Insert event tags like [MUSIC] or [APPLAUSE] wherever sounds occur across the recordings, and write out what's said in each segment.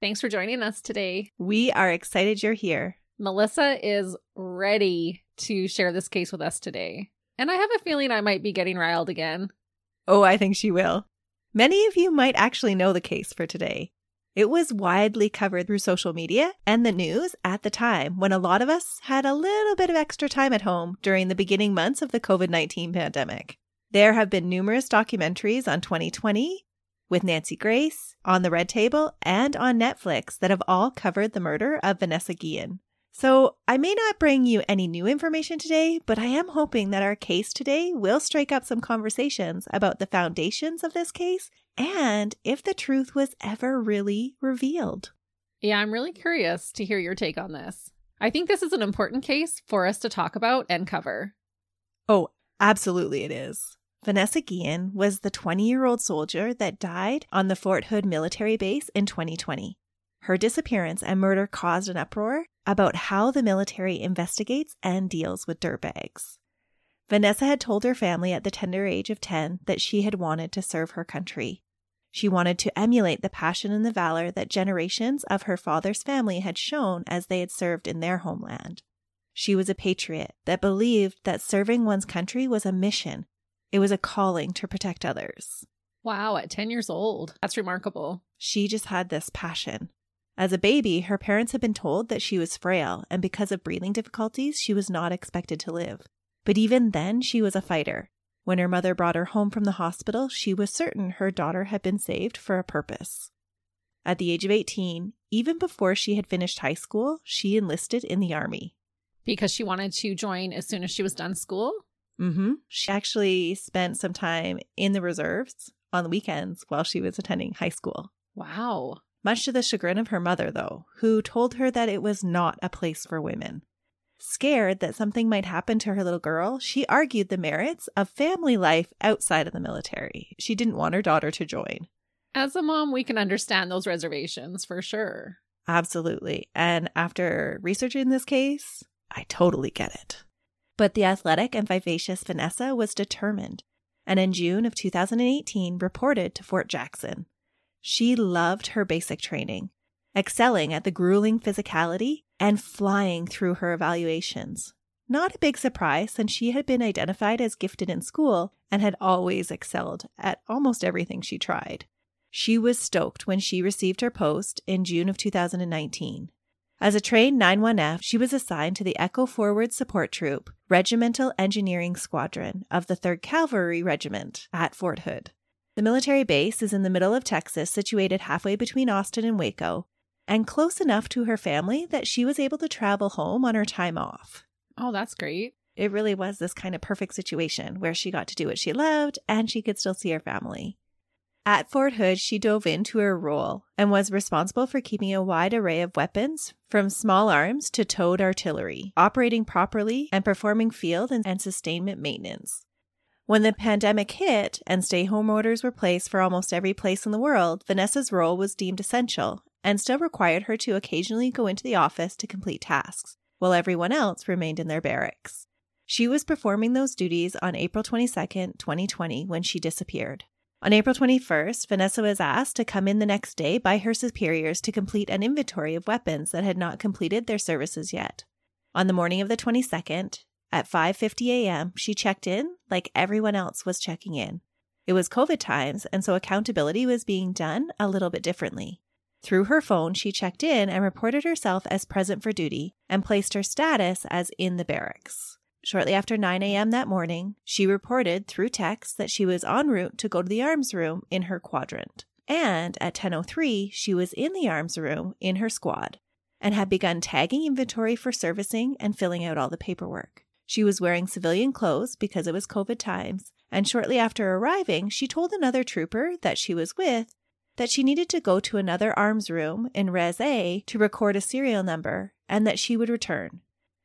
Thanks for joining us today. We are excited you're here. Melissa is ready to share this case with us today. And I have a feeling I might be getting riled again. Oh, I think she will. Many of you might actually know the case for today. It was widely covered through social media and the news at the time when a lot of us had a little bit of extra time at home during the beginning months of the COVID 19 pandemic. There have been numerous documentaries on 2020 with Nancy Grace, on the Red Table, and on Netflix that have all covered the murder of Vanessa Guillen. So I may not bring you any new information today, but I am hoping that our case today will strike up some conversations about the foundations of this case and if the truth was ever really revealed. Yeah, I'm really curious to hear your take on this. I think this is an important case for us to talk about and cover. Oh, absolutely it is. Vanessa Guillen was the 20 year old soldier that died on the Fort Hood military base in 2020. Her disappearance and murder caused an uproar about how the military investigates and deals with dirtbags. Vanessa had told her family at the tender age of 10 that she had wanted to serve her country. She wanted to emulate the passion and the valor that generations of her father's family had shown as they had served in their homeland. She was a patriot that believed that serving one's country was a mission it was a calling to protect others. Wow, at 10 years old. That's remarkable. She just had this passion. As a baby, her parents had been told that she was frail, and because of breathing difficulties, she was not expected to live. But even then, she was a fighter. When her mother brought her home from the hospital, she was certain her daughter had been saved for a purpose. At the age of 18, even before she had finished high school, she enlisted in the Army. Because she wanted to join as soon as she was done school? Mm-hmm. She actually spent some time in the reserves on the weekends while she was attending high school. Wow. Much to the chagrin of her mother, though, who told her that it was not a place for women. Scared that something might happen to her little girl, she argued the merits of family life outside of the military. She didn't want her daughter to join. As a mom, we can understand those reservations for sure. Absolutely. And after researching this case, I totally get it. But the athletic and vivacious Vanessa was determined, and in June of 2018 reported to Fort Jackson. She loved her basic training, excelling at the grueling physicality and flying through her evaluations. Not a big surprise since she had been identified as gifted in school and had always excelled at almost everything she tried. She was stoked when she received her post in June of 2019. As a trained 91F, she was assigned to the Echo Forward Support Troop, Regimental Engineering Squadron of the 3rd Cavalry Regiment at Fort Hood. The military base is in the middle of Texas, situated halfway between Austin and Waco, and close enough to her family that she was able to travel home on her time off. Oh, that's great. It really was this kind of perfect situation where she got to do what she loved and she could still see her family. At Fort Hood, she dove into her role and was responsible for keeping a wide array of weapons, from small arms to towed artillery, operating properly and performing field and sustainment maintenance. When the pandemic hit and stay home orders were placed for almost every place in the world, Vanessa's role was deemed essential and still required her to occasionally go into the office to complete tasks, while everyone else remained in their barracks. She was performing those duties on April 22, 2020, when she disappeared. On April 21st, Vanessa was asked to come in the next day by her superiors to complete an inventory of weapons that had not completed their services yet. On the morning of the 22nd, at 5:50 a.m., she checked in like everyone else was checking in. It was COVID times, and so accountability was being done a little bit differently. Through her phone, she checked in and reported herself as present for duty and placed her status as in the barracks. Shortly after 9 a.m. that morning, she reported through text that she was en route to go to the arms room in her quadrant. And at 10:03, she was in the arms room in her squad and had begun tagging inventory for servicing and filling out all the paperwork. She was wearing civilian clothes because it was COVID times, and shortly after arriving, she told another trooper that she was with that she needed to go to another arms room in Res A to record a serial number and that she would return.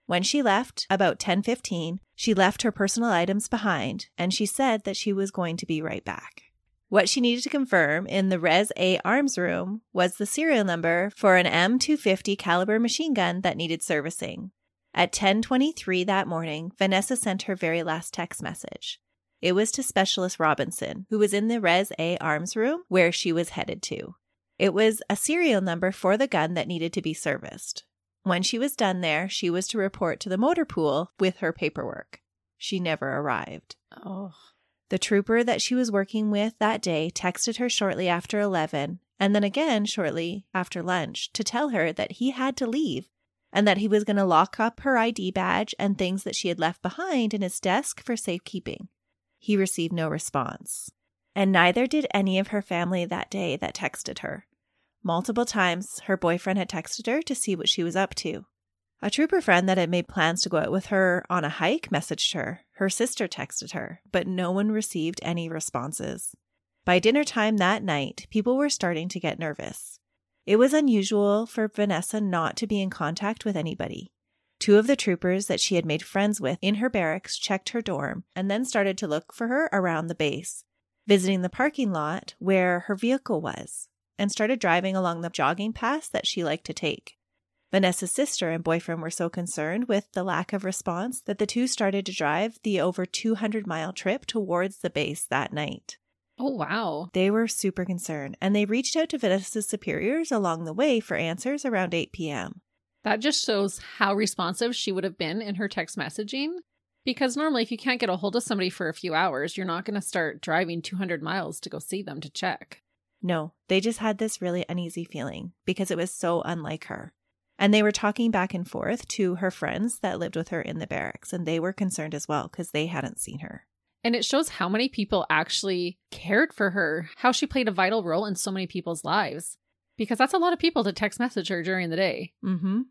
When she left, about 10:15, she left her personal items behind and she said that she was going to be right back. What she needed to confirm in the Res A arms room was the serial number for an M250 caliber machine gun that needed servicing. At 10:23 that morning, Vanessa sent her very last text message. It was to Specialist Robinson, who was in the Res A arms room where she was headed to. It was a serial number for the gun that needed to be serviced. When she was done there, she was to report to the motor pool with her paperwork. She never arrived. Oh. The trooper that she was working with that day texted her shortly after 11 and then again shortly after lunch to tell her that he had to leave and that he was going to lock up her ID badge and things that she had left behind in his desk for safekeeping. He received no response. And neither did any of her family that day that texted her. Multiple times, her boyfriend had texted her to see what she was up to. A trooper friend that had made plans to go out with her on a hike messaged her. Her sister texted her, but no one received any responses. By dinner time that night, people were starting to get nervous. It was unusual for Vanessa not to be in contact with anybody. Two of the troopers that she had made friends with in her barracks checked her dorm and then started to look for her around the base, visiting the parking lot where her vehicle was, and started driving along the jogging paths that she liked to take. Vanessa's sister and boyfriend were so concerned with the lack of response that the two started to drive the over 200 mile trip towards the base that night. Oh, wow. They were super concerned and they reached out to Vanessa's superiors along the way for answers around 8 p.m. That just shows how responsive she would have been in her text messaging. Because normally, if you can't get a hold of somebody for a few hours, you're not going to start driving 200 miles to go see them to check. No, they just had this really uneasy feeling because it was so unlike her. And they were talking back and forth to her friends that lived with her in the barracks, and they were concerned as well because they hadn't seen her. And it shows how many people actually cared for her, how she played a vital role in so many people's lives. Because that's a lot of people to text message her during the day. Mm-hmm.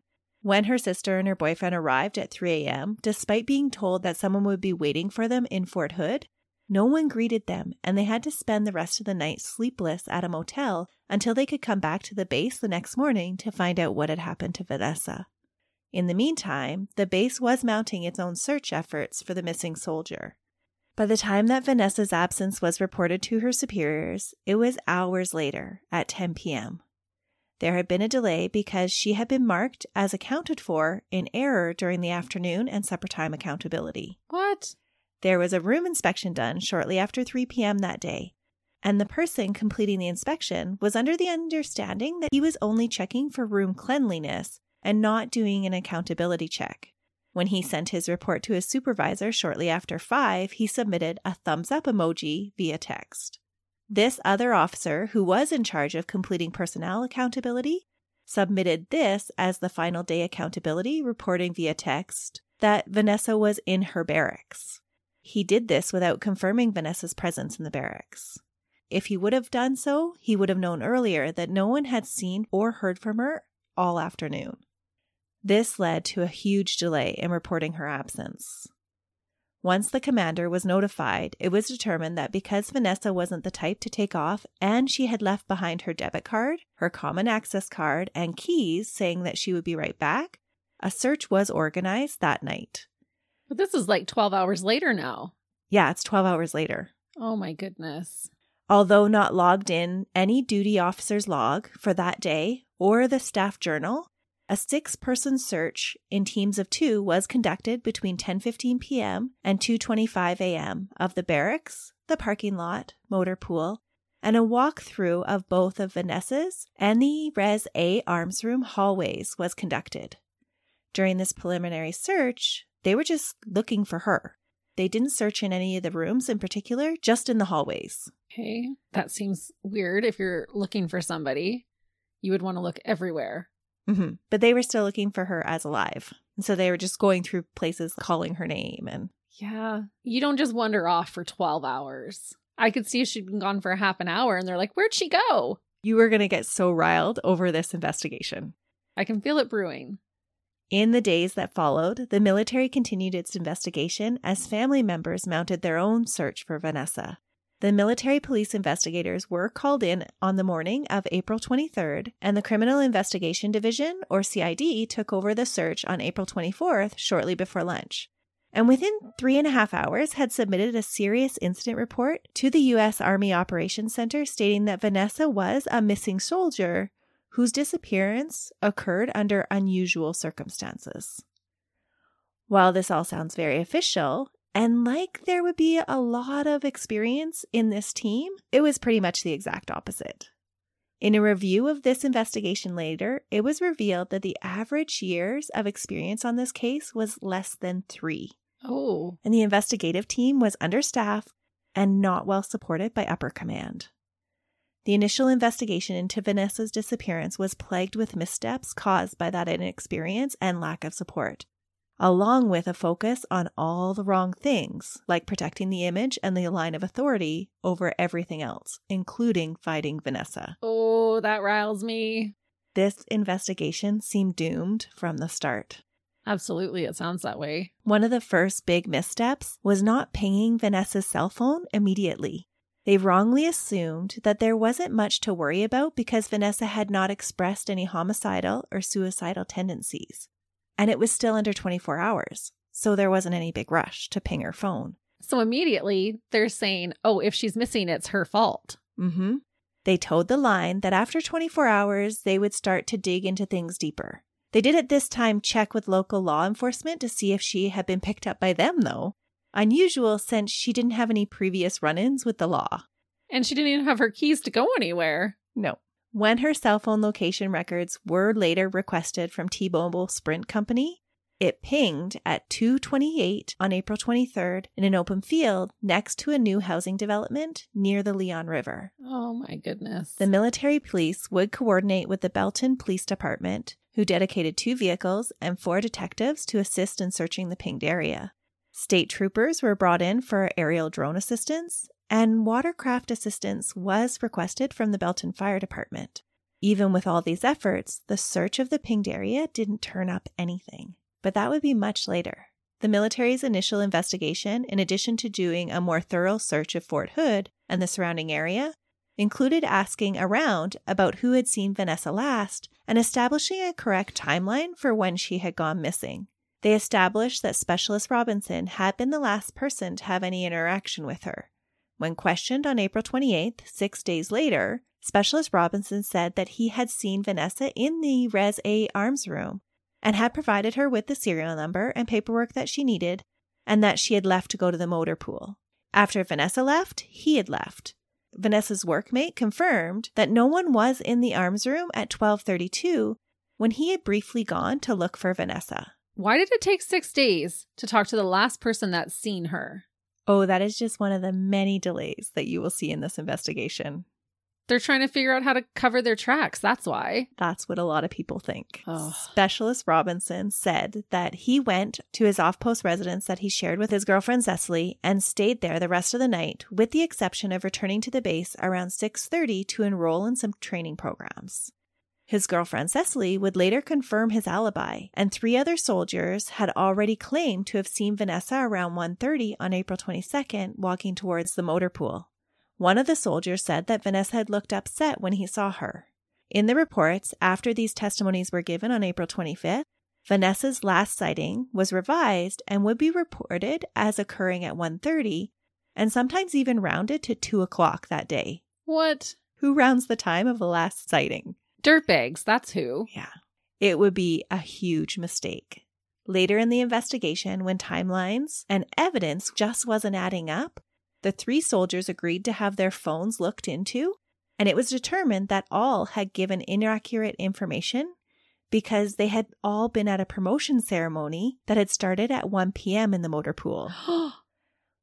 When her sister and her boyfriend arrived at 3 a.m., despite being told that someone would be waiting for them in Fort Hood, no one greeted them, and they had to spend the rest of the night sleepless at a motel until they could come back to the base the next morning to find out what had happened to Vanessa. In the meantime, the base was mounting its own search efforts for the missing soldier. By the time that Vanessa's absence was reported to her superiors, it was hours later at 10 p.m. There had been a delay because she had been marked as accounted for in error during the afternoon and supper time accountability. What? There was a room inspection done shortly after 3 p.m. that day, and the person completing the inspection was under the understanding that he was only checking for room cleanliness and not doing an accountability check. When he sent his report to his supervisor shortly after 5, he submitted a thumbs up emoji via text. This other officer, who was in charge of completing personnel accountability, submitted this as the final day accountability, reporting via text that Vanessa was in her barracks. He did this without confirming Vanessa's presence in the barracks. If he would have done so, he would have known earlier that no one had seen or heard from her all afternoon. This led to a huge delay in reporting her absence. Once the commander was notified, it was determined that because Vanessa wasn't the type to take off and she had left behind her debit card, her common access card, and keys saying that she would be right back, a search was organized that night. But this is like 12 hours later now. Yeah, it's 12 hours later. Oh my goodness. Although not logged in any duty officer's log for that day or the staff journal, a six-person search in teams of 2 was conducted between 10:15 p.m. and 2:25 a.m. of the barracks, the parking lot, motor pool, and a walkthrough of both of Vanessa's and the Res A arms room hallways was conducted. During this preliminary search, they were just looking for her. They didn't search in any of the rooms in particular, just in the hallways. Okay, that seems weird. If you're looking for somebody, you would want to look everywhere. Mm-hmm. But they were still looking for her as alive. And so they were just going through places calling her name and Yeah. You don't just wander off for 12 hours. I could see if she'd been gone for a half an hour and they're like, Where'd she go? you were going to get so riled over this investigation. I can feel it brewing. In the days that followed, the military continued its investigation as family members mounted their own search for Vanessa. The military police investigators were called in on the morning of April 23rd, and the Criminal Investigation Division, or CID, took over the search on April 24th, shortly before lunch. And within three and a half hours, had submitted a serious incident report to the U.S. Army Operations Center stating that Vanessa was a missing soldier whose disappearance occurred under unusual circumstances. While this all sounds very official, and like there would be a lot of experience in this team, it was pretty much the exact opposite. In a review of this investigation later, it was revealed that the average years of experience on this case was less than three. Oh. And the investigative team was understaffed and not well supported by upper command. The initial investigation into Vanessa's disappearance was plagued with missteps caused by that inexperience and lack of support, along with a focus on all the wrong things, like protecting the image and the line of authority over everything else, including fighting Vanessa. Oh, that riles me. This investigation seemed doomed from the start. Absolutely, it sounds that way. One of the first big missteps was not pinging Vanessa's cell phone immediately. They wrongly assumed that there wasn't much to worry about because Vanessa had not expressed any homicidal or suicidal tendencies. And it was still under 24 hours, so there wasn't any big rush to ping her phone. So immediately they're saying, oh, if she's missing, it's her fault. Mm-hmm. They towed the line that after 24 hours, they would start to dig into things deeper. They did at this time check with local law enforcement to see if she had been picked up by them, though, unusual since she didn't have any previous run ins with the law. And she didn't even have her keys to go anywhere. No. When her cell phone location records were later requested from T-Mobile Sprint Company, it pinged at 2:28 on April 23rd in an open field next to a new housing development near the Leon River. Oh my goodness. The military police would coordinate with the Belton Police Department, who dedicated two vehicles and four detectives to assist in searching the pinged area. State troopers were brought in for aerial drone assistance, and watercraft assistance was requested from the Belton Fire Department. Even with all these efforts, the search of the pinged area didn't turn up anything. But that would be much later. The military's initial investigation, in addition to doing a more thorough search of Fort Hood and the surrounding area, included asking around about who had seen Vanessa last and establishing a correct timeline for when she had gone missing. They established that Specialist Robinson had been the last person to have any interaction with her. When questioned on April 28th, six days later, Specialist Robinson said that he had seen Vanessa in the Res A arms room and had provided her with the serial number and paperwork that she needed and that she had left to go to the motor pool. After Vanessa left, he had left. Vanessa's workmate confirmed that no one was in the arms room at 1232 when he had briefly gone to look for Vanessa. Why did it take six days to talk to the last person that's seen her? Oh, that is just one of the many delays that you will see in this investigation. They're trying to figure out how to cover their tracks. That's why. That's what a lot of people think. Oh. Specialist Robinson said that he went to his off post residence that he shared with his girlfriend Cecily and stayed there the rest of the night, with the exception of returning to the base around 6:30 to enroll in some training programs. His girlfriend Cecily would later confirm his alibi, and three other soldiers had already claimed to have seen Vanessa around 1:30 on April 22nd walking towards the motor pool. One of the soldiers said that Vanessa had looked upset when he saw her. In the reports, after these testimonies were given on April 25th, Vanessa's last sighting was revised and would be reported as occurring at 1.30 and sometimes even rounded to 2 o'clock that day. What? Who rounds the time of the last sighting? Dirtbags, that's who. Yeah. It would be a huge mistake. Later in the investigation, when timelines and evidence just wasn't adding up, the three soldiers agreed to have their phones looked into, and it was determined that all had given inaccurate information because they had all been at a promotion ceremony that had started at 1 p.m. in the motor pool. [GASPS] [GASPS] [GASPS]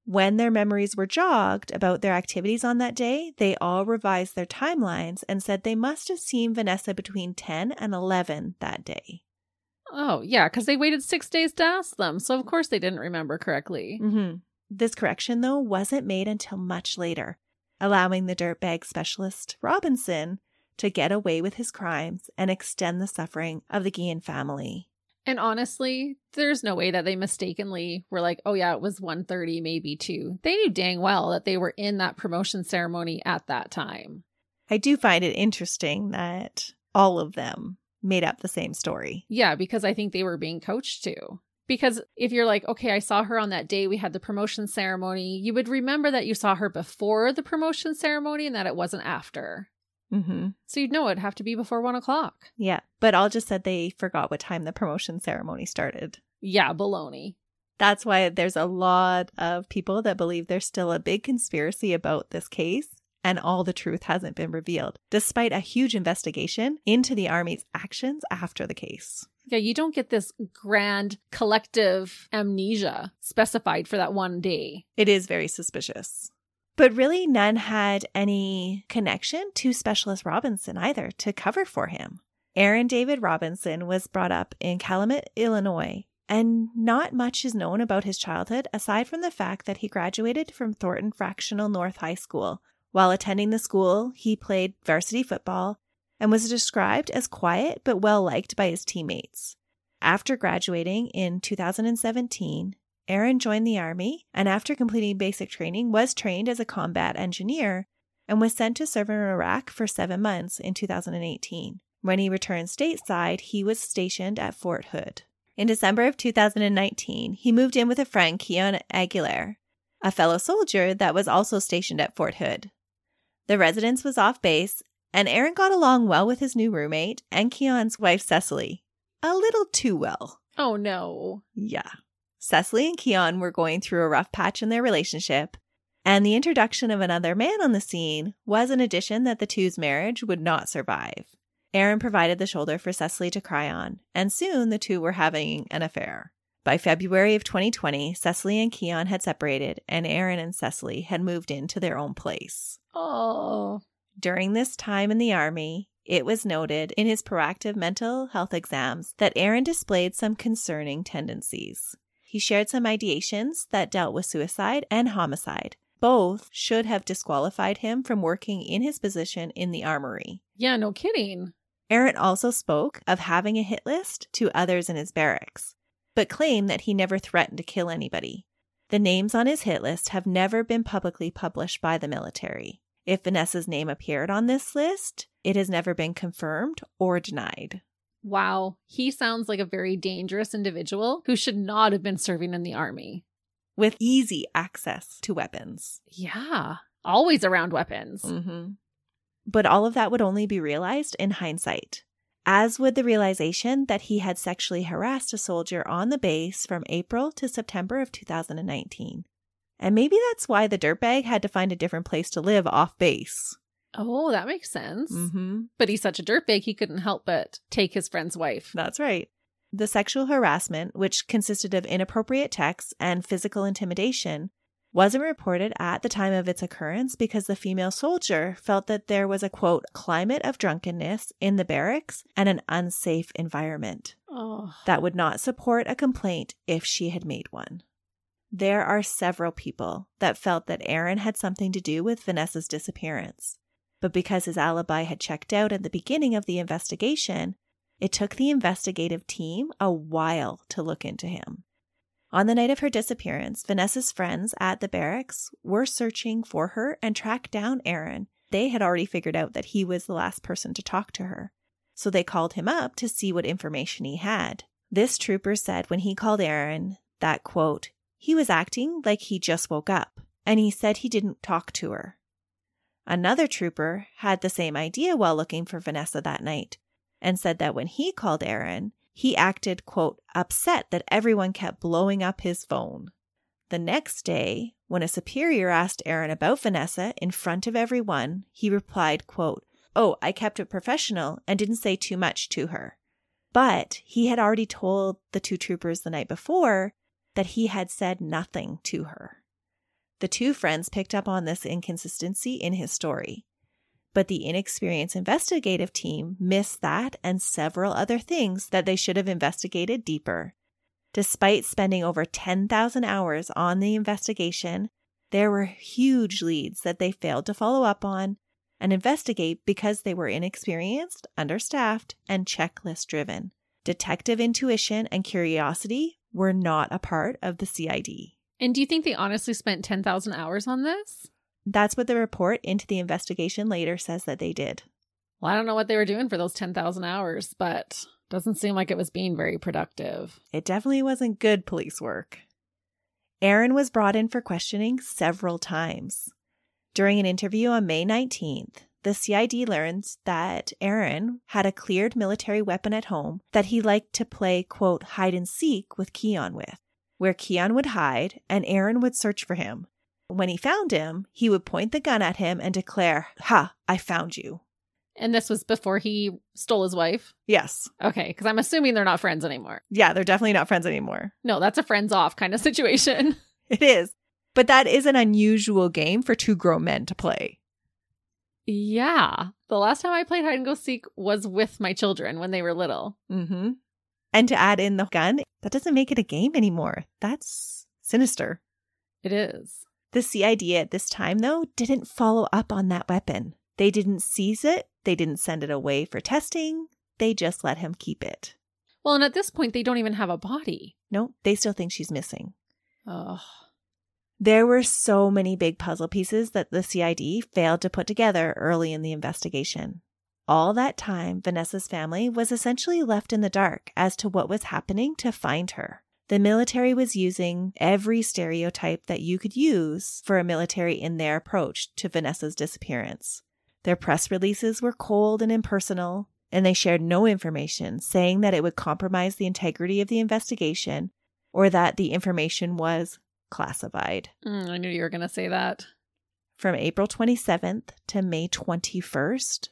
When their memories were jogged about their activities on that day, they all revised their timelines and said they must have seen Vanessa between 10 and 11 that day. oh, yeah, because they waited six days to ask them. So, of course, they didn't remember correctly. Mm-hmm. This correction, though, wasn't made until much later, allowing the dirtbag specialist Robinson to get away with his crimes and extend the suffering of the Guillen family. And honestly, there's no way that they mistakenly were like, "Oh yeah, it was 1:30 maybe 2." They knew dang well that they were in that promotion ceremony at that time. I do find it interesting that all of them made up the same story. Yeah, because I think they were being coached to. Because if you're like, okay, I saw her on that day, we had the promotion ceremony, you would remember that you saw her before the promotion ceremony and that it wasn't after. Mm-hmm. So you'd know it'd have to be before one o'clock. Yeah, but all just said they forgot what time the promotion ceremony started. Yeah, baloney. That's why there's a lot of people that believe there's still a big conspiracy about this case and all the truth hasn't been revealed, despite a huge investigation into the Army's actions after the case. Yeah, you don't get this grand collective amnesia specified for that one day. It is very suspicious. But really, none had any connection to Specialist Robinson either to cover for him. Aaron David Robinson was brought up in Calumet, Illinois, and not much is known about his childhood aside from the fact that he graduated from Thornton Fractional North High School. While attending the school, he played varsity football and was described as quiet but well liked by his teammates. After graduating in 2017, Aaron joined the Army and, after completing basic training, was trained as a combat engineer and was sent to serve in Iraq for seven months in 2018. When he returned stateside, he was stationed at Fort Hood. In December of 2019, he moved in with a friend, Keon Aguilar, a fellow soldier that was also stationed at Fort Hood. The residence was off base, and Aaron got along well with his new roommate and Keon's wife, Cecily. A little too well. Oh no. Yeah. Cecily and Keon were going through a rough patch in their relationship, and the introduction of another man on the scene was an addition that the two's marriage would not survive. Aaron provided the shoulder for Cecily to cry on, and soon the two were having an affair. By February of 2020, Cecily and Keon had separated, and Aaron and Cecily had moved into their own place. Oh. During this time in the Army, it was noted in his proactive mental health exams that Aaron displayed some concerning tendencies. He shared some ideations that dealt with suicide and homicide. Both should have disqualified him from working in his position in the armory. Yeah, no kidding. Aaron also spoke of having a hit list to others in his barracks, but claimed that he never threatened to kill anybody. The names on his hit list have never been publicly published by the military. If Vanessa's name appeared on this list, it has never been confirmed or denied. Wow. He sounds like a very dangerous individual who should not have been serving in the army. With easy access to weapons. Yeah. Always around weapons. Mm-hmm. But all of that would only be realized in hindsight, as would the realization that he had sexually harassed a soldier on the base from April to September of 2019. And maybe that's why the dirtbag had to find a different place to live off base. Oh, that makes sense. Mm-hmm. But he's such a dirtbag, he couldn't help but take his friend's wife. That's right. The sexual harassment, which consisted of inappropriate texts and physical intimidation, wasn't reported at the time of its occurrence because the female soldier felt that there was a quote climate of drunkenness in the barracks and an unsafe environment Oh. that would not support a complaint if she had made one. There are several people that felt that Aaron had something to do with Vanessa's disappearance, but because his alibi had checked out at the beginning of the investigation, it took the investigative team a while to look into him. On the night of her disappearance, Vanessa's friends at the barracks were searching for her and tracked down Aaron. They had already figured out that he was the last person to talk to her. So they called him up to see what information he had. This trooper said when he called Aaron that, quote, he was acting like he just woke up, and he said he didn't talk to her. Another trooper had the same idea while looking for Vanessa that night and said that when he called Aaron, he acted, quote, upset that everyone kept blowing up his phone. The next day, when a superior asked Aaron about Vanessa in front of everyone, he replied, quote, Oh, I kept it professional and didn't say too much to her. But he had already told the two troopers the night before that he had said nothing to her. The two friends picked up on this inconsistency in his story. But the inexperienced investigative team missed that and several other things that they should have investigated deeper. Despite spending over 10,000 hours on the investigation, there were huge leads that they failed to follow up on and investigate because they were inexperienced, understaffed, and checklist driven. Detective intuition and curiosity were not a part of the CID. And do you think they honestly spent 10,000 hours on this? That's what the report into the investigation later says that they did. Well, I don't know what they were doing for those 10,000 hours, but doesn't seem like it was being very productive. It definitely wasn't good police work. Aaron was brought in for questioning several times. During an interview on May 19th, the CID learns that Aaron had a cleared military weapon at home that he liked to play, quote, hide and seek with Keon with, where Keon would hide and Aaron would search for him. When he found him, he would point the gun at him and declare, Ha, I found you. And this was before he stole his wife? Yes. Okay, because I'm assuming they're not friends anymore. Yeah, they're definitely not friends anymore. No, that's a friends off kind of [LAUGHS] situation. It is. But that is an unusual game for two grown men to play. yeah. The last time I played hide and go seek was with my children when they were little. Mm-hmm. And to add in the gun, that doesn't make it a game anymore. That's sinister. It is. The CID at this time, though, didn't follow up on that weapon. They didn't seize it, they didn't send it away for testing, they just let him keep it. Well, and at this point, they don't even have a body. No, they still think she's missing. Oh, There were so many big puzzle pieces that the CID failed to put together early in the investigation. All that time, Vanessa's family was essentially left in the dark as to what was happening to find her. The military was using every stereotype that you could use for a military in their approach to Vanessa's disappearance. Their press releases were cold and impersonal, and they shared no information saying that it would compromise the integrity of the investigation or that the information was classified. Mm, I knew you were going to say that. From April 27th to May 21st,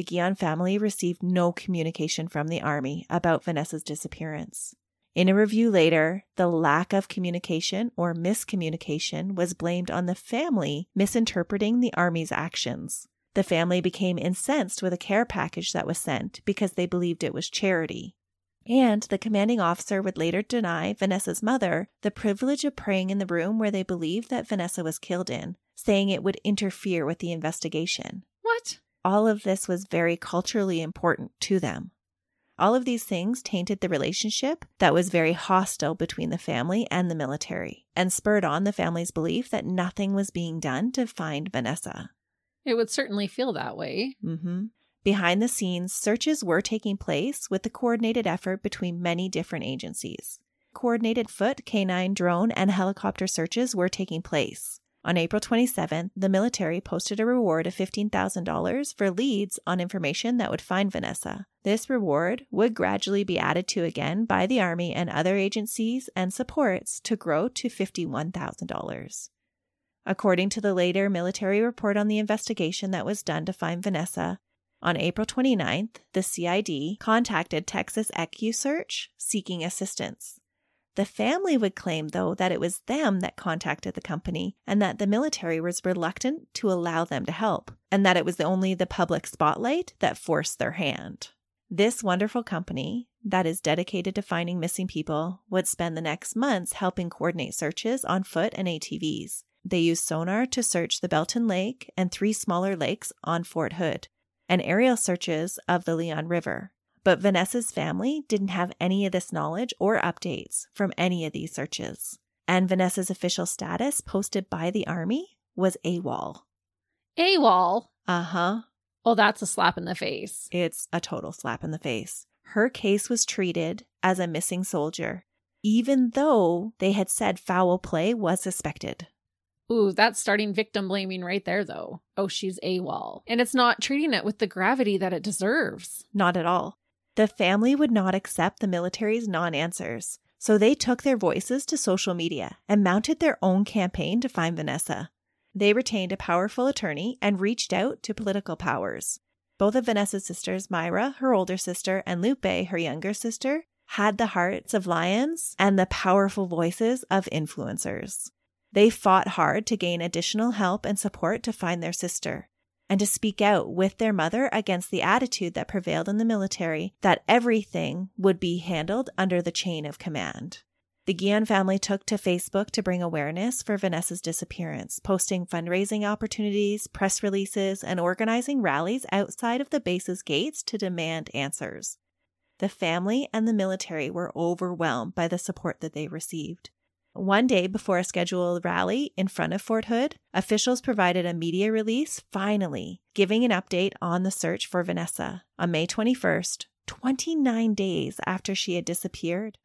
the Guillen family received no communication from the Army about Vanessa's disappearance. In a review later, the lack of communication or miscommunication was blamed on the family misinterpreting the Army's actions. The family became incensed with a care package that was sent because they believed it was charity. And the commanding officer would later deny Vanessa's mother the privilege of praying in the room where they believed that Vanessa was killed in, saying it would interfere with the investigation. What? All of this was very culturally important to them. All of these things tainted the relationship that was very hostile between the family and the military and spurred on the family's belief that nothing was being done to find Vanessa. It would certainly feel that way. Mm-hmm. Behind the scenes, searches were taking place with the coordinated effort between many different agencies. Coordinated foot, canine, drone, and helicopter searches were taking place. On April 27th, the military posted a reward of $15,000 for leads on information that would find Vanessa. This reward would gradually be added to again by the Army and other agencies and supports to grow to $51,000. According to the later military report on the investigation that was done to find Vanessa, on April 29th, the CID contacted Texas EquuSearch seeking assistance. The family would claim, though, that it was them that contacted the company and that the military was reluctant to allow them to help, and that it was only the public spotlight that forced their hand. This wonderful company, that is dedicated to finding missing people, would spend the next months helping coordinate searches on foot and ATVs. They used sonar to search the Belton Lake and three smaller lakes on Fort Hood, and aerial searches of the Leon River. But Vanessa's family didn't have any of this knowledge or updates from any of these searches. And Vanessa's official status posted by the Army was AWOL. AWOL. Uh huh. Oh, that's a slap in the face. It's a total slap in the face. Her case was treated as a missing soldier, even though they had said foul play was suspected. Ooh, that's starting victim blaming right there, though. Oh, she's AWOL. And it's not treating it with the gravity that it deserves. Not at all. The family would not accept the military's non answers, so they took their voices to social media and mounted their own campaign to find Vanessa. They retained a powerful attorney and reached out to political powers. Both of Vanessa's sisters, Myra, her older sister, and Lupe, her younger sister, had the hearts of lions and the powerful voices of influencers. They fought hard to gain additional help and support to find their sister and to speak out with their mother against the attitude that prevailed in the military that everything would be handled under the chain of command. The Guillen family took to Facebook to bring awareness for Vanessa's disappearance, posting fundraising opportunities, press releases, and organizing rallies outside of the base's gates to demand answers. the family and the military were overwhelmed by the support that they received. One day before a scheduled rally in front of Fort Hood, officials provided a media release, finally giving an update on the search for Vanessa on May 21st, 29 days after she had disappeared.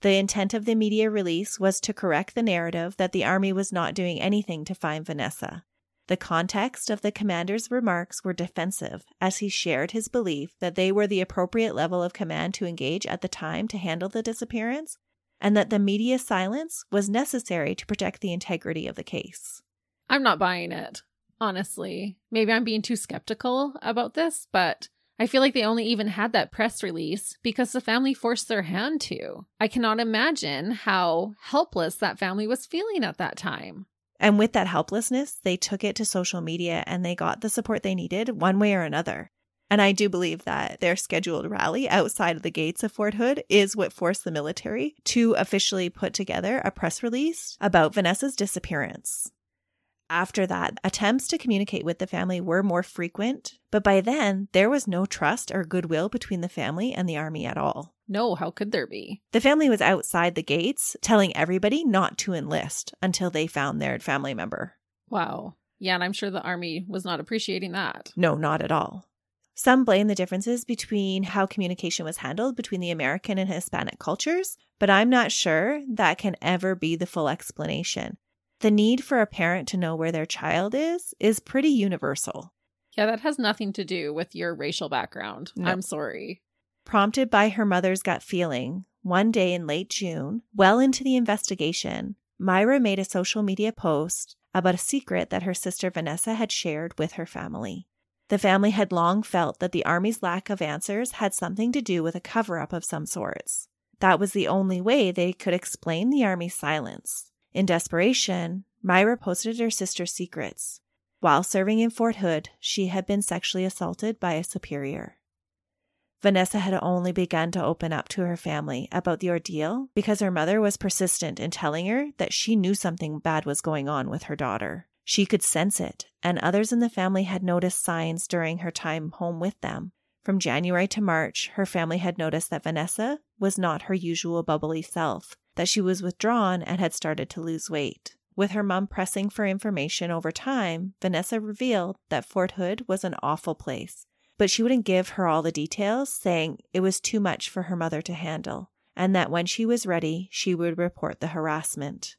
The intent of the media release was to correct the narrative that the Army was not doing anything to find Vanessa. The context of the commander's remarks were defensive, as he shared his belief that they were the appropriate level of command to engage at the time to handle the disappearance, and that the media silence was necessary to protect the integrity of the case. I'm not buying it, honestly. Maybe I'm being too skeptical about this, but I feel like they only even had that press release because the family forced their hand to. I cannot imagine how helpless that family was feeling at that time. And with that helplessness, they took it to social media and they got the support they needed one way or another. And I do believe that their scheduled rally outside of the gates of Fort Hood is what forced the military to officially put together a press release about Vanessa's disappearance. After that, attempts to communicate with the family were more frequent, but by then, there was no trust or goodwill between the family and the army at all. No, how could there be? The family was outside the gates telling everybody not to enlist until they found their family member. Wow. Yeah, and I'm sure the army was not appreciating that. No, not at all. Some blame the differences between how communication was handled between the American and Hispanic cultures, but I'm not sure that can ever be the full explanation. The need for a parent to know where their child is is pretty universal. Yeah, that has nothing to do with your racial background. I'm sorry. Prompted by her mother's gut feeling, one day in late June, well into the investigation, Myra made a social media post about a secret that her sister Vanessa had shared with her family. The family had long felt that the Army's lack of answers had something to do with a cover up of some sorts. That was the only way they could explain the Army's silence. In desperation, Myra posted her sister's secrets. While serving in Fort Hood, she had been sexually assaulted by a superior. Vanessa had only begun to open up to her family about the ordeal because her mother was persistent in telling her that she knew something bad was going on with her daughter. She could sense it, and others in the family had noticed signs during her time home with them. From January to March, her family had noticed that Vanessa was not her usual bubbly self, that she was withdrawn and had started to lose weight. With her mom pressing for information over time, Vanessa revealed that Fort Hood was an awful place, but she wouldn't give her all the details, saying it was too much for her mother to handle, and that when she was ready, she would report the harassment.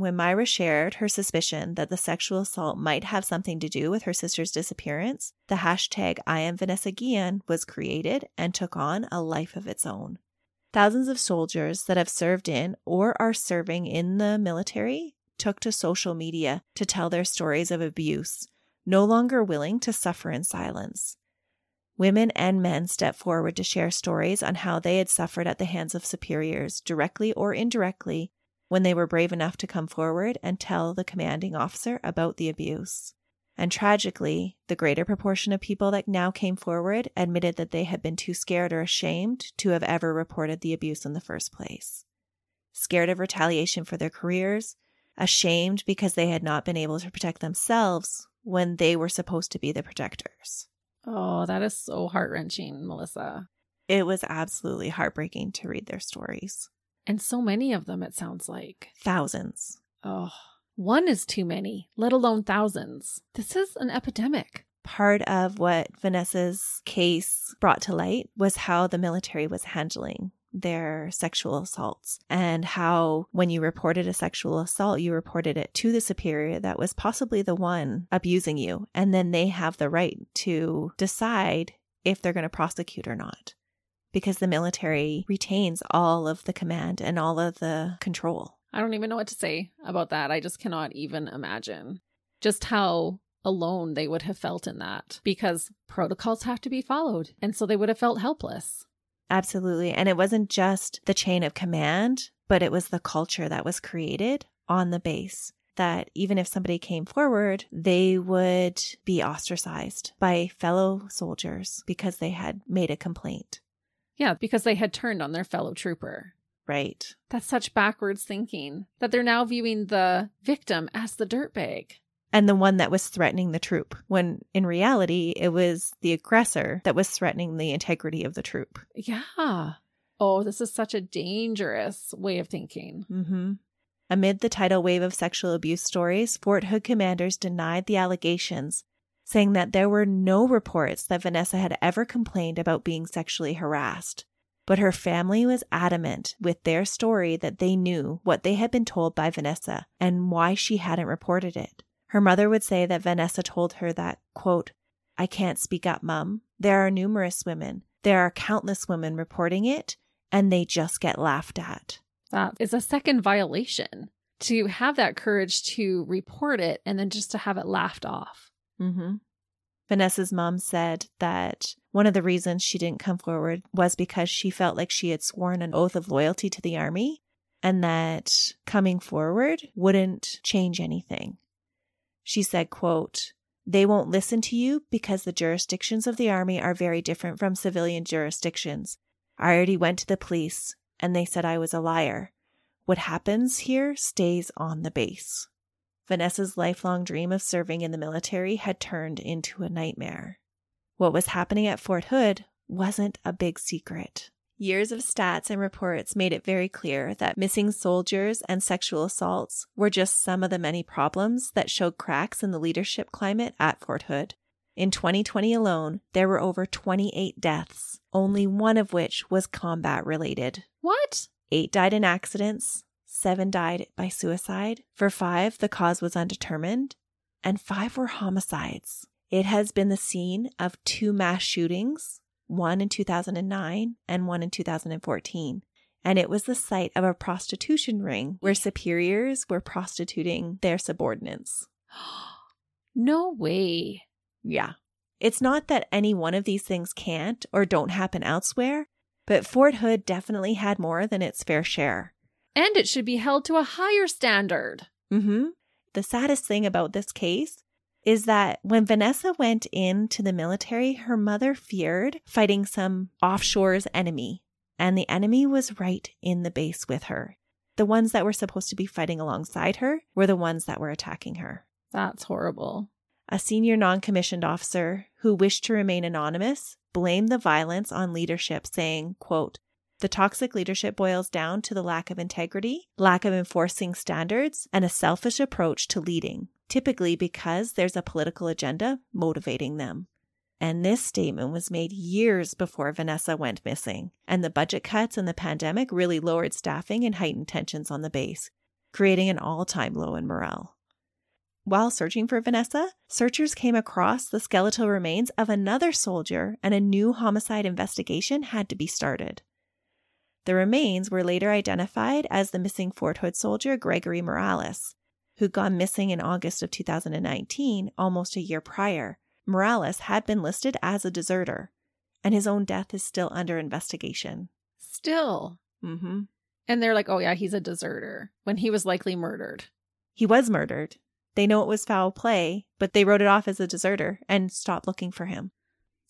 When Myra shared her suspicion that the sexual assault might have something to do with her sister's disappearance, the hashtag I am Vanessa Guillen was created and took on a life of its own. Thousands of soldiers that have served in or are serving in the military took to social media to tell their stories of abuse, no longer willing to suffer in silence. Women and men stepped forward to share stories on how they had suffered at the hands of superiors, directly or indirectly, when they were brave enough to come forward and tell the commanding officer about the abuse. And tragically, the greater proportion of people that now came forward admitted that they had been too scared or ashamed to have ever reported the abuse in the first place. Scared of retaliation for their careers, ashamed because they had not been able to protect themselves when they were supposed to be the protectors. Oh, that is so heart wrenching, Melissa. It was absolutely heartbreaking to read their stories. And so many of them, it sounds like. Thousands. Oh, one is too many, let alone thousands. This is an epidemic. Part of what Vanessa's case brought to light was how the military was handling their sexual assaults and how when you reported a sexual assault you reported it to the superior that was possibly the one abusing you and then they have the right to decide if they're going to prosecute or not because the military retains all of the command and all of the control I don't even know what to say about that. I just cannot even imagine just how alone they would have felt in that because protocols have to be followed. And so they would have felt helpless. Absolutely. And it wasn't just the chain of command, but it was the culture that was created on the base. That even if somebody came forward, they would be ostracized by fellow soldiers because they had made a complaint. Yeah, because they had turned on their fellow trooper. Right. That's such backwards thinking that they're now viewing the victim as the dirtbag. and the one that was threatening the troop, when in reality, it was the aggressor that was threatening the integrity of the troop. Yeah. Oh, this is such a dangerous way of thinking. Mm-hmm. Amid the tidal wave of sexual abuse stories, Fort Hood commanders denied the allegations, saying that there were no reports that Vanessa had ever complained about being sexually harassed. But her family was adamant with their story that they knew what they had been told by Vanessa and why she hadn't reported it. Her mother would say that Vanessa told her that, quote, I can't speak up, Mum. There are numerous women. There are countless women reporting it, and they just get laughed at. That is a second violation to have that courage to report it and then just to have it laughed off. Mm-hmm. Vanessa's mom said that one of the reasons she didn't come forward was because she felt like she had sworn an oath of loyalty to the army and that coming forward wouldn't change anything. She said, quote, they won't listen to you because the jurisdictions of the army are very different from civilian jurisdictions. I already went to the police and they said I was a liar. What happens here stays on the base. Vanessa's lifelong dream of serving in the military had turned into a nightmare. What was happening at Fort Hood wasn't a big secret. Years of stats and reports made it very clear that missing soldiers and sexual assaults were just some of the many problems that showed cracks in the leadership climate at Fort Hood. In 2020 alone, there were over 28 deaths, only one of which was combat related. What? Eight died in accidents, seven died by suicide. For five, the cause was undetermined, and five were homicides. It has been the scene of two mass shootings, one in 2009 and one in 2014. And it was the site of a prostitution ring where superiors were prostituting their subordinates. [GASPS] no way. Yeah. It's not that any one of these things can't or don't happen elsewhere, but Fort Hood definitely had more than its fair share. And it should be held to a higher standard. Mm-hmm. The saddest thing about this case is that when Vanessa went into the military, her mother feared fighting some offshore's enemy, and the enemy was right in the base with her. The ones that were supposed to be fighting alongside her were the ones that were attacking her. That's horrible. A senior non commissioned officer who wished to remain anonymous blamed the violence on leadership, saying, quote, the toxic leadership boils down to the lack of integrity, lack of enforcing standards, and a selfish approach to leading, typically because there's a political agenda motivating them. And this statement was made years before Vanessa went missing, and the budget cuts and the pandemic really lowered staffing and heightened tensions on the base, creating an all time low in morale. While searching for Vanessa, searchers came across the skeletal remains of another soldier, and a new homicide investigation had to be started. The remains were later identified as the missing Fort Hood soldier Gregory Morales, who'd gone missing in August of 2019, almost a year prior. Morales had been listed as a deserter, and his own death is still under investigation. Still. Mm-hmm. And they're like, oh, yeah, he's a deserter when he was likely murdered. He was murdered. They know it was foul play, but they wrote it off as a deserter and stopped looking for him.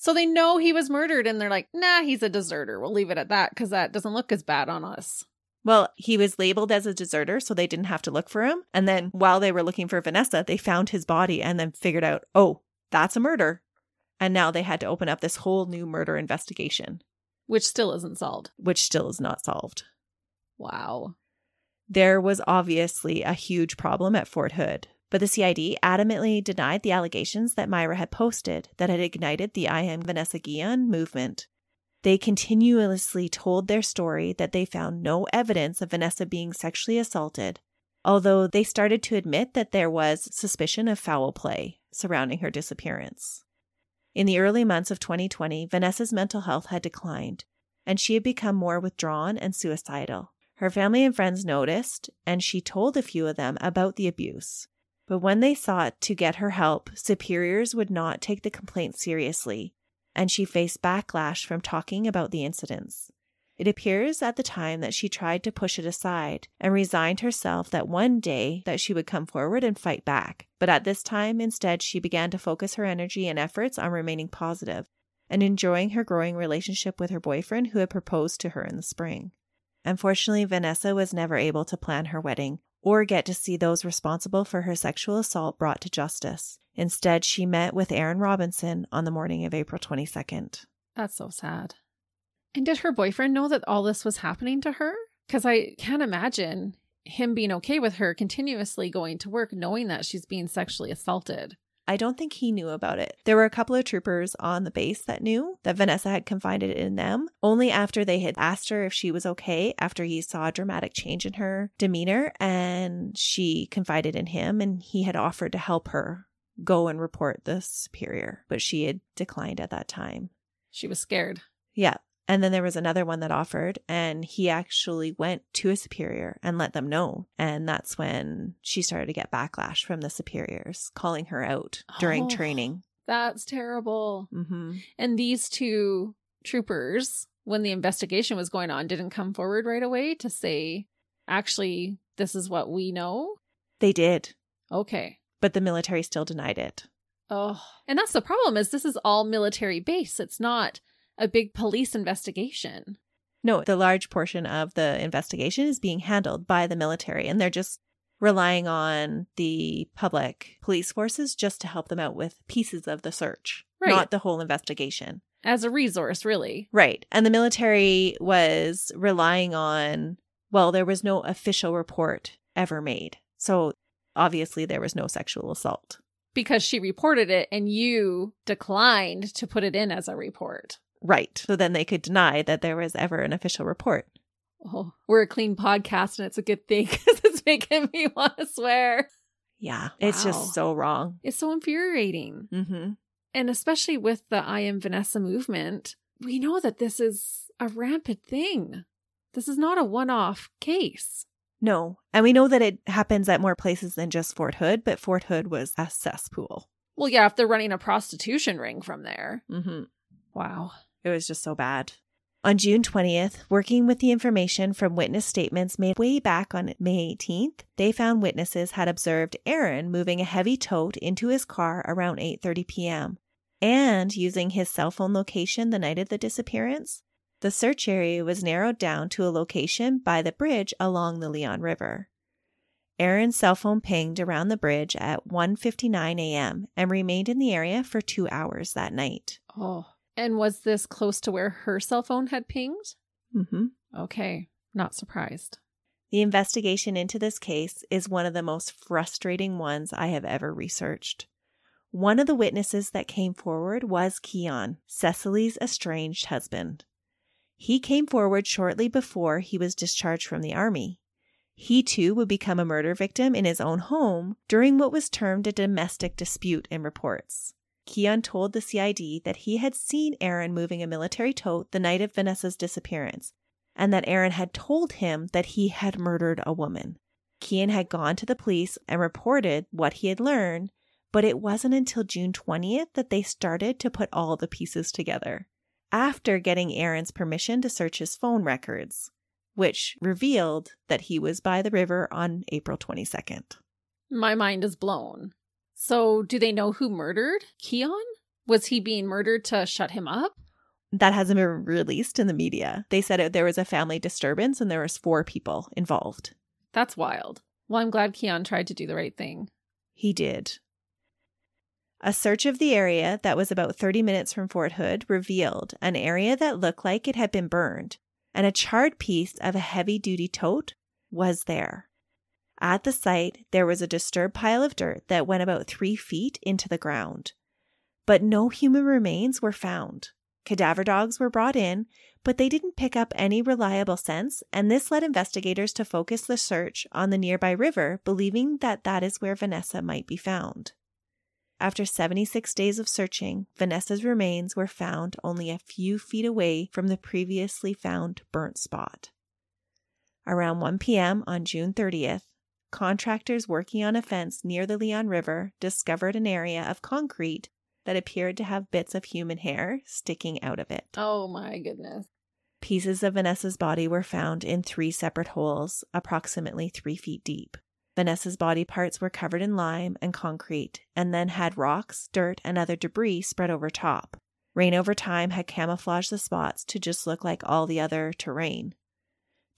So they know he was murdered and they're like, nah, he's a deserter. We'll leave it at that because that doesn't look as bad on us. Well, he was labeled as a deserter, so they didn't have to look for him. And then while they were looking for Vanessa, they found his body and then figured out, oh, that's a murder. And now they had to open up this whole new murder investigation. Which still isn't solved. Which still is not solved. Wow. There was obviously a huge problem at Fort Hood, but the CID adamantly denied the allegations that Mayra had posted that had ignited the I Am Vanessa Guillen movement. They continuously told their story that they found no evidence of Vanessa being sexually assaulted, although they started to admit that there was suspicion of foul play surrounding her disappearance. In the early months of 2020, Vanessa's mental health had declined, and she had become more withdrawn and suicidal. Her family and friends noticed, and she told a few of them about the abuse. But when they sought to get her help, superiors would not take the complaint seriously and she faced backlash from talking about the incidents. It appears at the time that she tried to push it aside and resigned herself that one day that she would come forward and fight back. But at this time, instead, she began to focus her energy and efforts on remaining positive and enjoying her growing relationship with her boyfriend who had proposed to her in the spring. Unfortunately, Vanessa was never able to plan her wedding or get to see those responsible for her sexual assault brought to justice. Instead, she met with Aaron Robinson on the morning of April 22nd. That's so sad. And did her boyfriend know that all this was happening to her? Because I can't imagine him being okay with her continuously going to work knowing that she's being sexually assaulted. I don't think he knew about it. There were a couple of troopers on the base that knew that Vanessa had confided in them only after they had asked her if she was okay, after he saw a dramatic change in her demeanor, and she confided in him, and he had offered to help her go and report the superior, but she had declined at that time. She was scared. Yeah. And then there was another one that offered, and he actually went to a superior and let them know. And that's when she started to get backlash from the superiors, calling her out during Oh. training. That's terrible. hmm And these two troopers, when the investigation was going on, didn't come forward right away to say, actually, this is what we know. They did, Okay. but the military still denied it. Oh, and that's the problem is this is all military base. It's not a big police investigation. No, the large portion of the investigation is being handled by the military, and they're just relying on the public police forces just to help them out with pieces of the search, Right. not the whole investigation. As a resource, really. Right. And the military was relying on, well, there was no official report ever made. So obviously there was no sexual assault. Because she reported it and you declined to put it in as a report. Right. So then they could deny that there was ever an official report. Oh, we're a clean podcast and it's a good thing [LAUGHS] because it's making me want to swear. Yeah. It's just so wrong. It's so infuriating. Mm-hmm. And especially with the I am Vanessa movement, we know that this is a rampant thing. This is not a one off case. No. And we know that it happens at more places than just Fort Hood, but Fort Hood was a cesspool. Well, yeah, if they're running a prostitution ring from there. Mm-hmm. Wow. It was just so bad. On June 20th, working with the information from witness statements made way back on May 18th, they found witnesses had observed Aaron moving a heavy tote into his car around 8:30 p.m. and using his cell phone location the night of the disappearance. The search area was narrowed down to a location by the bridge along the Leon River. Aaron's cell phone pinged around the bridge at 1:59 a.m. and remained in the area for 2 hours that night. Oh. And was this close to where her cell phone had pinged? Mm-hmm. Okay. Not surprised. The investigation into this case is one of the most frustrating ones I have ever researched. One of the witnesses that came forward was Keon, Cecily's estranged husband. He came forward shortly before he was discharged from the army. He too would become a murder victim in his own home during what was termed a domestic dispute in reports. Keon told the CID that he had seen Aaron moving a military tote the night of Vanessa's disappearance and that Aaron had told him that he had murdered a woman. Keon had gone to the police and reported what he had learned, but it wasn't until June 20th that they started to put all the pieces together. After getting Aaron's permission to search his phone records, which revealed that he was by the river on April 22nd. My mind is blown. So, do they know who murdered Keon? Was he being murdered to shut him up? That hasn't been released in the media. They said it, there was a family disturbance and there was four people involved. That's wild. Well, I'm glad Keon tried to do the right thing. He did. A search of the area that was about 30 minutes from Fort Hood revealed an area that looked like it had been burned, and a charred piece of a heavy duty tote was there. At the site, there was a disturbed pile of dirt that went about three feet into the ground. But no human remains were found. Cadaver dogs were brought in, but they didn't pick up any reliable scents, and this led investigators to focus the search on the nearby river, believing that that is where Vanessa might be found. After 76 days of searching, Vanessa's remains were found only a few feet away from the previously found burnt spot. Around 1 p.m. on June 30th, contractors working on a fence near the Leon River discovered an area of concrete that appeared to have bits of human hair sticking out of it. Oh my goodness. Pieces of Vanessa's body were found in three separate holes, approximately three feet deep. Vanessa's body parts were covered in lime and concrete, and then had rocks, dirt, and other debris spread over top. Rain over time had camouflaged the spots to just look like all the other terrain.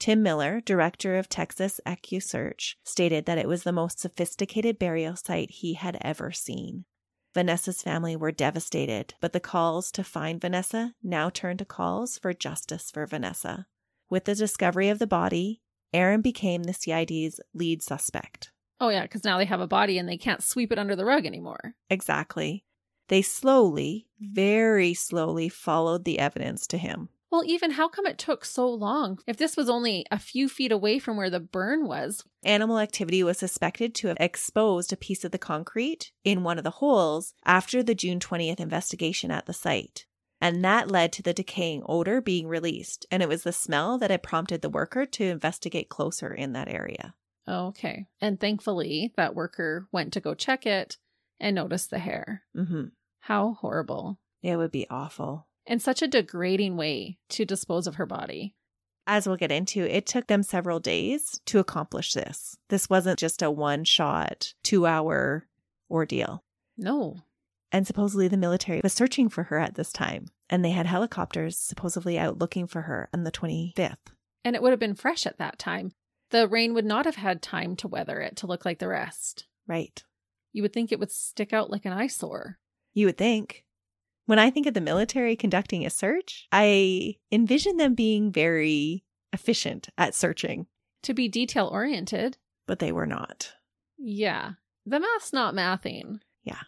Tim Miller, director of Texas EquuSearch, stated that it was the most sophisticated burial site he had ever seen. Vanessa's family were devastated, but the calls to find Vanessa now turned to calls for justice for Vanessa. With the discovery of the body, Aaron became the CID's lead suspect. Oh, yeah, because now they have a body and they can't sweep it under the rug anymore. Exactly. They slowly, very slowly followed the evidence to him. Well, even how come it took so long? If this was only a few feet away from where the burn was, Animal activity was suspected to have exposed a piece of the concrete in one of the holes after the June 20th investigation at the site. And that led to the decaying odor being released. And it was the smell that had prompted the worker to investigate closer in that area. okay. And thankfully, that worker went to go check it and noticed the hair. Mm-hmm. How horrible. It would be awful. And such a degrading way to dispose of her body. As we'll get into, it took them several days to accomplish this. This wasn't just a one shot, two hour ordeal. No. And supposedly the military was searching for her at this time. And they had helicopters supposedly out looking for her on the 25th. And it would have been fresh at that time. The rain would not have had time to weather it to look like the rest. Right. You would think it would stick out like an eyesore. You would think. When I think of the military conducting a search, I envision them being very efficient at searching, To be detail oriented, but they were not. yeah. The math's not mathing. Yeah.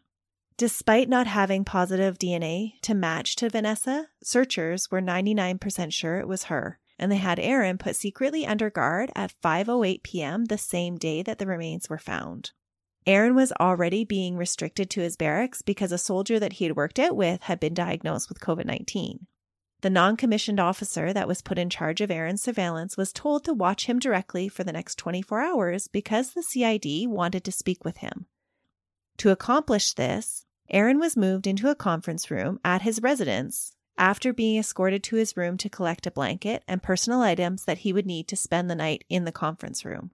Despite not having positive DNA to match to Vanessa, searchers were 99% sure it was her, and they had Aaron put secretly under guard at 5:08 p.m. the same day that the remains were found. Aaron was already being restricted to his barracks because a soldier that he had worked out with had been diagnosed with COVID-19. The non-commissioned officer that was put in charge of Aaron's surveillance was told to watch him directly for the next 24 hours because the CID wanted to speak with him. To accomplish this, Aaron was moved into a conference room at his residence after being escorted to his room to collect a blanket and personal items that he would need to spend the night in the conference room.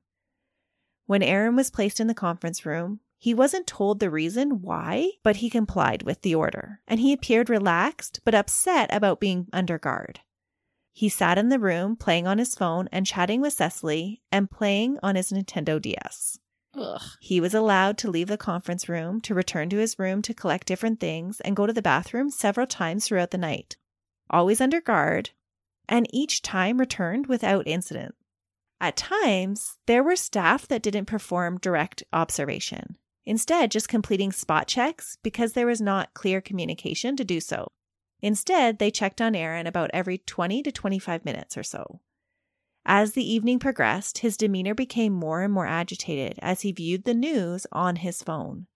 When Aaron was placed in the conference room, he wasn't told the reason why, but he complied with the order, and he appeared relaxed but upset about being under guard. He sat in the room playing on his phone and chatting with Cecily and playing on his Nintendo DS. Ugh. He was allowed to leave the conference room to return to his room to collect different things and go to the bathroom several times throughout the night, always under guard, and each time returned without incident. At times, there were staff that didn't perform direct observation, instead, just completing spot checks because there was not clear communication to do so. Instead, they checked on Aaron about every 20 to 25 minutes or so. As the evening progressed, his demeanor became more and more agitated as he viewed the news on his phone.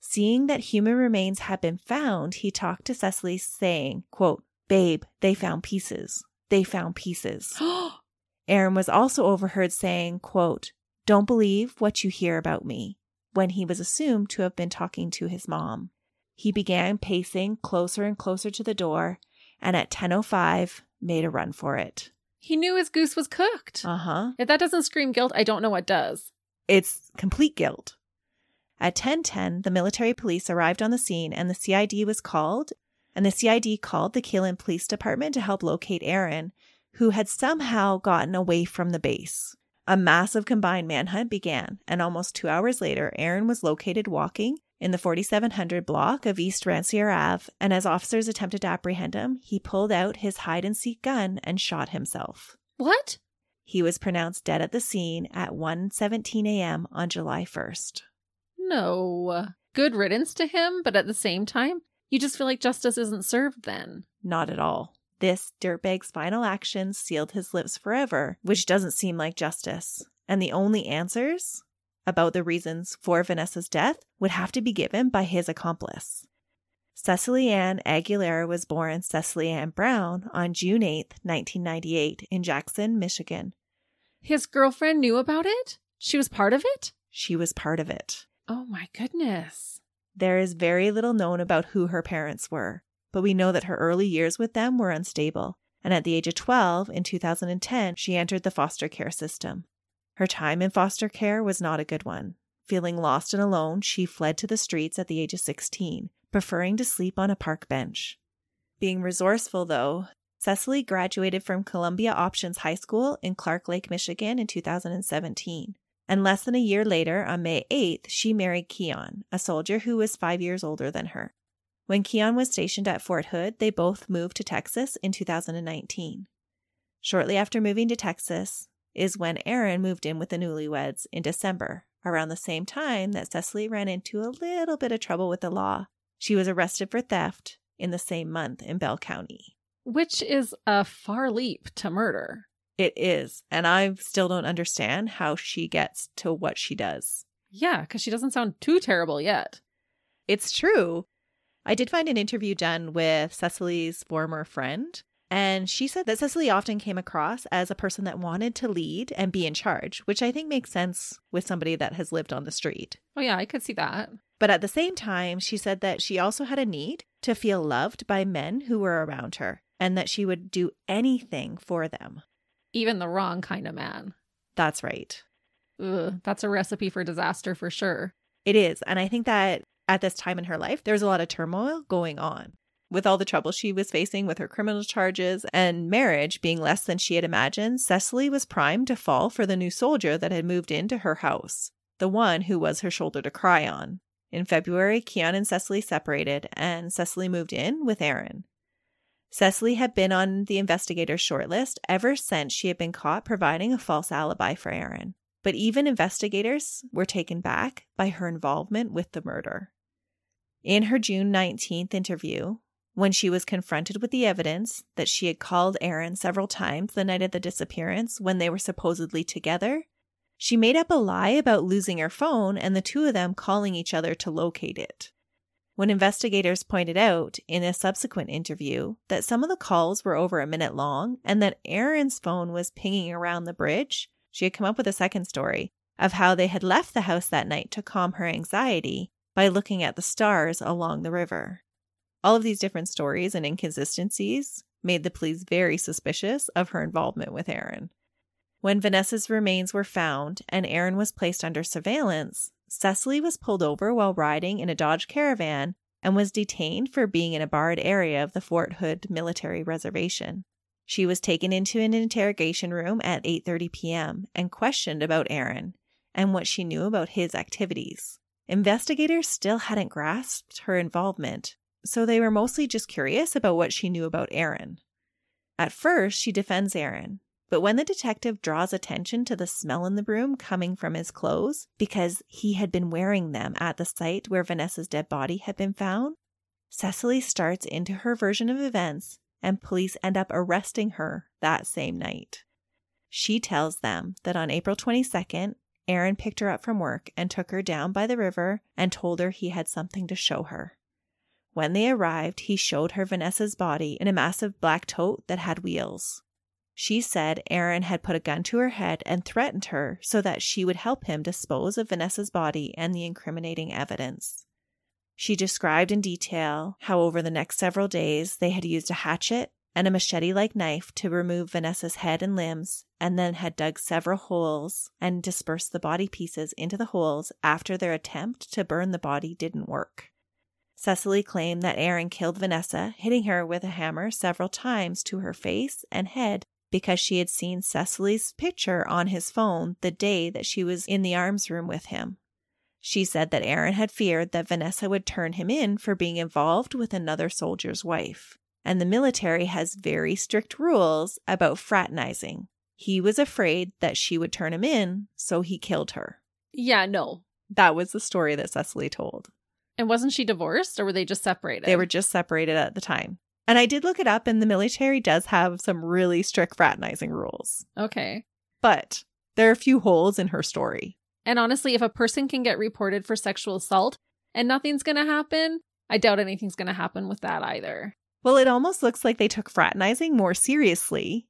Seeing that human remains had been found, he talked to Cecily saying, quote, Babe, they found pieces. They found pieces. [GASPS] [GASPS] [GASPS] Aaron was also overheard saying, quote, Don't believe what you hear about me, when he was assumed to have been talking to his mom. He began pacing closer and closer to the door, and at 10.05 made a run for it. he knew his goose was cooked. Uh-huh. if that doesn't scream guilt, I don't know what does. It's complete guilt. At 10:10, the military police arrived on the scene and the CID was called, and the CID called the Killeen Police Department to help locate Aaron, who had somehow gotten away from the base. A massive combined manhunt began, and almost 2 hours later, Aaron was located walking in the 4700 block of East Rancier Ave, and as officers attempted to apprehend him, he pulled out his hide and seek gun and shot himself. What? He was pronounced dead at the scene at 1:17 a.m. on July 1st. No. Good riddance to him, but at the same time, you just feel like justice isn't served then. Not at all. This dirtbag's final action sealed his lips forever, which doesn't seem like justice. And the only answers about the reasons for Vanessa's death would have to be given by his accomplice. Cecily Ann Aguilar was born Cecily Ann Brown on June 8, 1998, in Jackson, Michigan. His girlfriend knew about it? She was part of it? She was part of it. Oh my goodness. There is very little known about who her parents were, but we know that her early years with them were unstable, and at the age of 12, in 2010, she entered the foster care system. Her time in foster care was not a good one. Feeling lost and alone, she fled to the streets at the age of 16, preferring to sleep on a park bench. Being resourceful, though, Cecily graduated from Columbia Options High School in Clark Lake, Michigan in 2017. And less than a year later, on May 8th, she married Keon, a soldier who was five years older than her. When Keon was stationed at Fort Hood, they both moved to Texas in 2019. Shortly after moving to Texas is when Aaron moved in with the newlyweds in December, around the same time that Cecily ran into a little bit of trouble with the law. She was arrested for theft in the same month in Bell County. Which is a far leap to murder. It is. And I still don't understand how she gets to what she does. Yeah, because she doesn't sound too terrible yet. It's true. I did find an interview done with Cecily's former friend, and she said that Cecily often came across as a person that wanted to lead and be in charge, which I think makes sense with somebody that has lived on the street. Oh, yeah, I could see that. But at the same time, she said that she also had a need to feel loved by men who were around her and that she would do anything for them. Even the wrong kind of man. That's right. Ugh, that's a recipe for disaster for sure. It is. And I think that at this time in her life, there was a lot of turmoil going on. With all the trouble she was facing with her criminal charges and marriage being less than she had imagined, Cecily was primed to fall for the new soldier that had moved into her house, the one who was her shoulder to cry on. In February, Keon and Cecily separated, and Cecily moved in with Aaron. Cecily had been on the investigator's shortlist ever since she had been caught providing a false alibi for Aaron. But even investigators were taken back by her involvement with the murder. In her June 19th interview, when she was confronted with the evidence that she had called Aaron several times the night of the disappearance when they were supposedly together, she made up a lie about losing her phone and the two of them calling each other to locate it. When investigators pointed out in a subsequent interview that some of the calls were over a minute long and that Aaron's phone was pinging around the bridge, she had come up with a second story of how they had left the house that night to calm her anxiety by looking at the stars along the river. All of these different stories and inconsistencies made the police very suspicious of her involvement with Aaron. When Vanessa's remains were found and Aaron was placed under surveillance, Cecily was pulled over while riding in a Dodge Caravan and was detained for being in a barred area of the Fort Hood military reservation. She was taken into an interrogation room at 8:30 p.m. and questioned about Aaron and what she knew about his activities. Investigators still hadn't grasped her involvement, so they were mostly just curious about what she knew about Aaron. At first, she defends Aaron, but when the detective draws attention to the smell in the room coming from his clothes because he had been wearing them at the site where Vanessa's dead body had been found, Cecily starts into her version of events and police end up arresting her that same night. She tells them that on April 22nd, Aaron picked her up from work and took her down by the river and told her he had something to show her. When they arrived, he showed her Vanessa's body in a massive black tote that had wheels. She said Aaron had put a gun to her head and threatened her so that she would help him dispose of Vanessa's body and the incriminating evidence. She described in detail how over the next several days they had used a hatchet and a machete like knife to remove Vanessa's head and limbs, and then had dug several holes and dispersed the body pieces into the holes after their attempt to burn the body didn't work. Cecily claimed that Aaron killed Vanessa, hitting her with a hammer several times to her face and head because she had seen Cecily's picture on his phone the day that she was in the arms room with him. She said that Aaron had feared that Vanessa would turn him in for being involved with another soldier's wife. And the military has very strict rules about fraternizing. He was afraid that she would turn him in, so he killed her. Yeah, no. That was the story that Cecily told. And wasn't she divorced or were they just separated? They were just separated at the time. And I did look it up, and the military does have some really strict fraternizing rules. Okay. But there are a few holes in her story. And honestly, if a person can get reported for sexual assault and nothing's going to happen, I doubt anything's going to happen with that either. Well, it almost looks like they took fraternizing more seriously.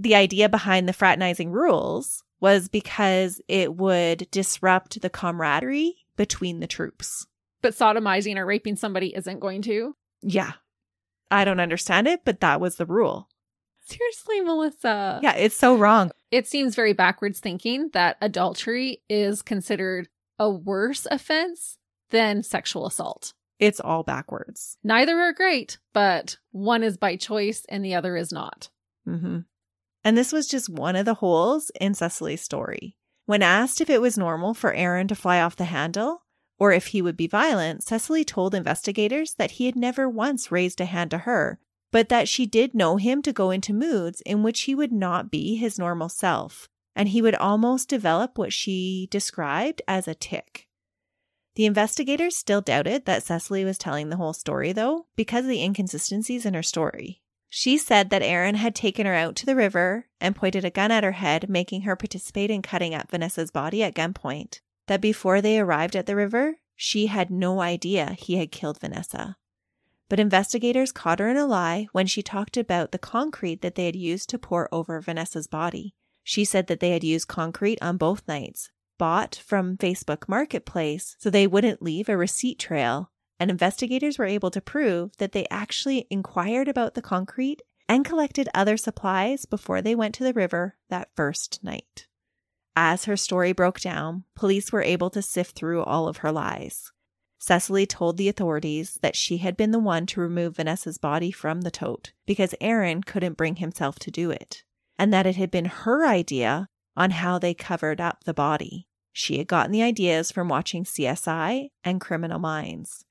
The idea behind the fraternizing rules was because it would disrupt the camaraderie between the troops. But sodomizing or raping somebody isn't going to. Yeah. I don't understand it, but that was the rule. Seriously, Melissa. Yeah, it's so wrong. It seems very backwards thinking that adultery is considered a worse offense than sexual assault. It's all backwards. Neither are great, but one is by choice and the other is not. Mm-hmm. And this was just one of the holes in Cecily's story. When asked if it was normal for Aaron to fly off the handle or if he would be violent, Cecily told investigators that he had never once raised a hand to her, but that she did know him to go into moods in which he would not be his normal self, and he would almost develop what she described as a tic. The investigators still doubted that Cecily was telling the whole story, though, because of the inconsistencies in her story. She said that Aaron had taken her out to the river and pointed a gun at her head, making her participate in cutting up Vanessa's body at gunpoint. That before they arrived at the river, she had no idea he had killed Vanessa. But investigators caught her in a lie when she talked about the concrete that they had used to pour over Vanessa's body. She said that they had used concrete on both nights, bought from Facebook Marketplace so they wouldn't leave a receipt trail. And investigators were able to prove that they actually inquired about the concrete and collected other supplies before they went to the river that first night. As her story broke down, police were able to sift through all of her lies. Cecily told the authorities that she had been the one to remove Vanessa's body from the tote because Aaron couldn't bring himself to do it, and that it had been her idea on how they covered up the body. She had gotten the ideas from watching CSI and Criminal Minds.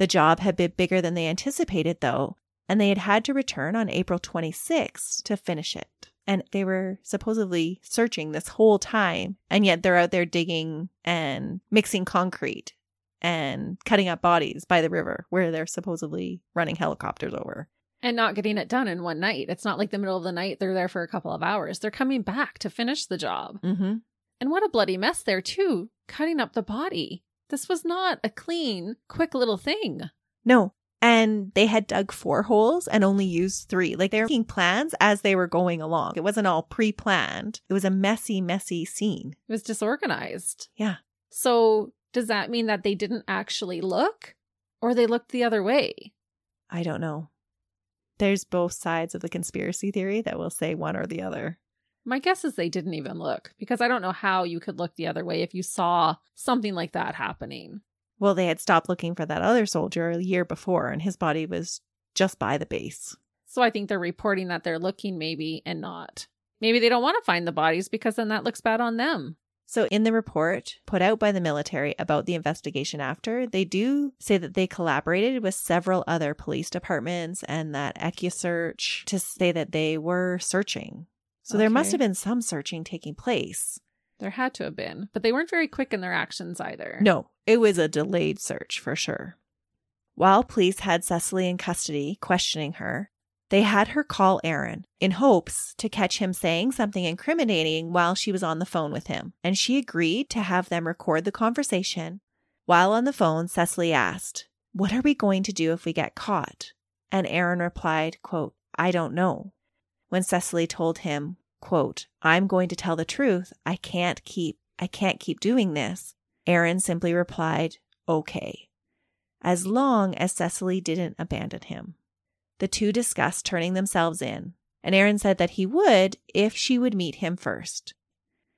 The job had been bigger than they anticipated, though, and they had had to return on April 26th to finish it. And they were supposedly searching this whole time, and yet they're out there digging and mixing concrete and cutting up bodies by the river where they're supposedly running helicopters over. And not getting it done in one night. It's not like the middle of the night, they're there for a couple of hours. They're coming back to finish the job. Mm-hmm. And what a bloody mess there, too, cutting up the body. This was not a clean, quick little thing. No. And they had dug four holes and only used three. Like they were making plans as they were going along. It wasn't all pre planned. It was a messy, messy scene. It was disorganized. Yeah. So, does that mean that they didn't actually look or they looked the other way? I don't know. There's both sides of the conspiracy theory that will say one or the other. My guess is they didn't even look because I don't know how you could look the other way if you saw something like that happening. Well, they had stopped looking for that other soldier a year before, and his body was just by the base. So I think they're reporting that they're looking maybe and not. Maybe they don't want to find the bodies because then that looks bad on them. So, in the report put out by the military about the investigation after, they do say that they collaborated with several other police departments and that EquuSearch to say that they were searching. So, there must have been some searching taking place. There had to have been, but they weren't very quick in their actions either. No, it was a delayed search for sure. While police had Cecily in custody, questioning her, they had her call Aaron in hopes to catch him saying something incriminating while she was on the phone with him, and she agreed to have them record the conversation. While on the phone, Cecily asked, What are we going to do if we get caught? And Aaron replied, quote, I don't know. When Cecily told him, quote, I'm going to tell the truth, I can't keep I can't keep doing this. Aaron simply replied, Okay, as long as Cecily didn't abandon him. The two discussed turning themselves in, and Aaron said that he would if she would meet him first.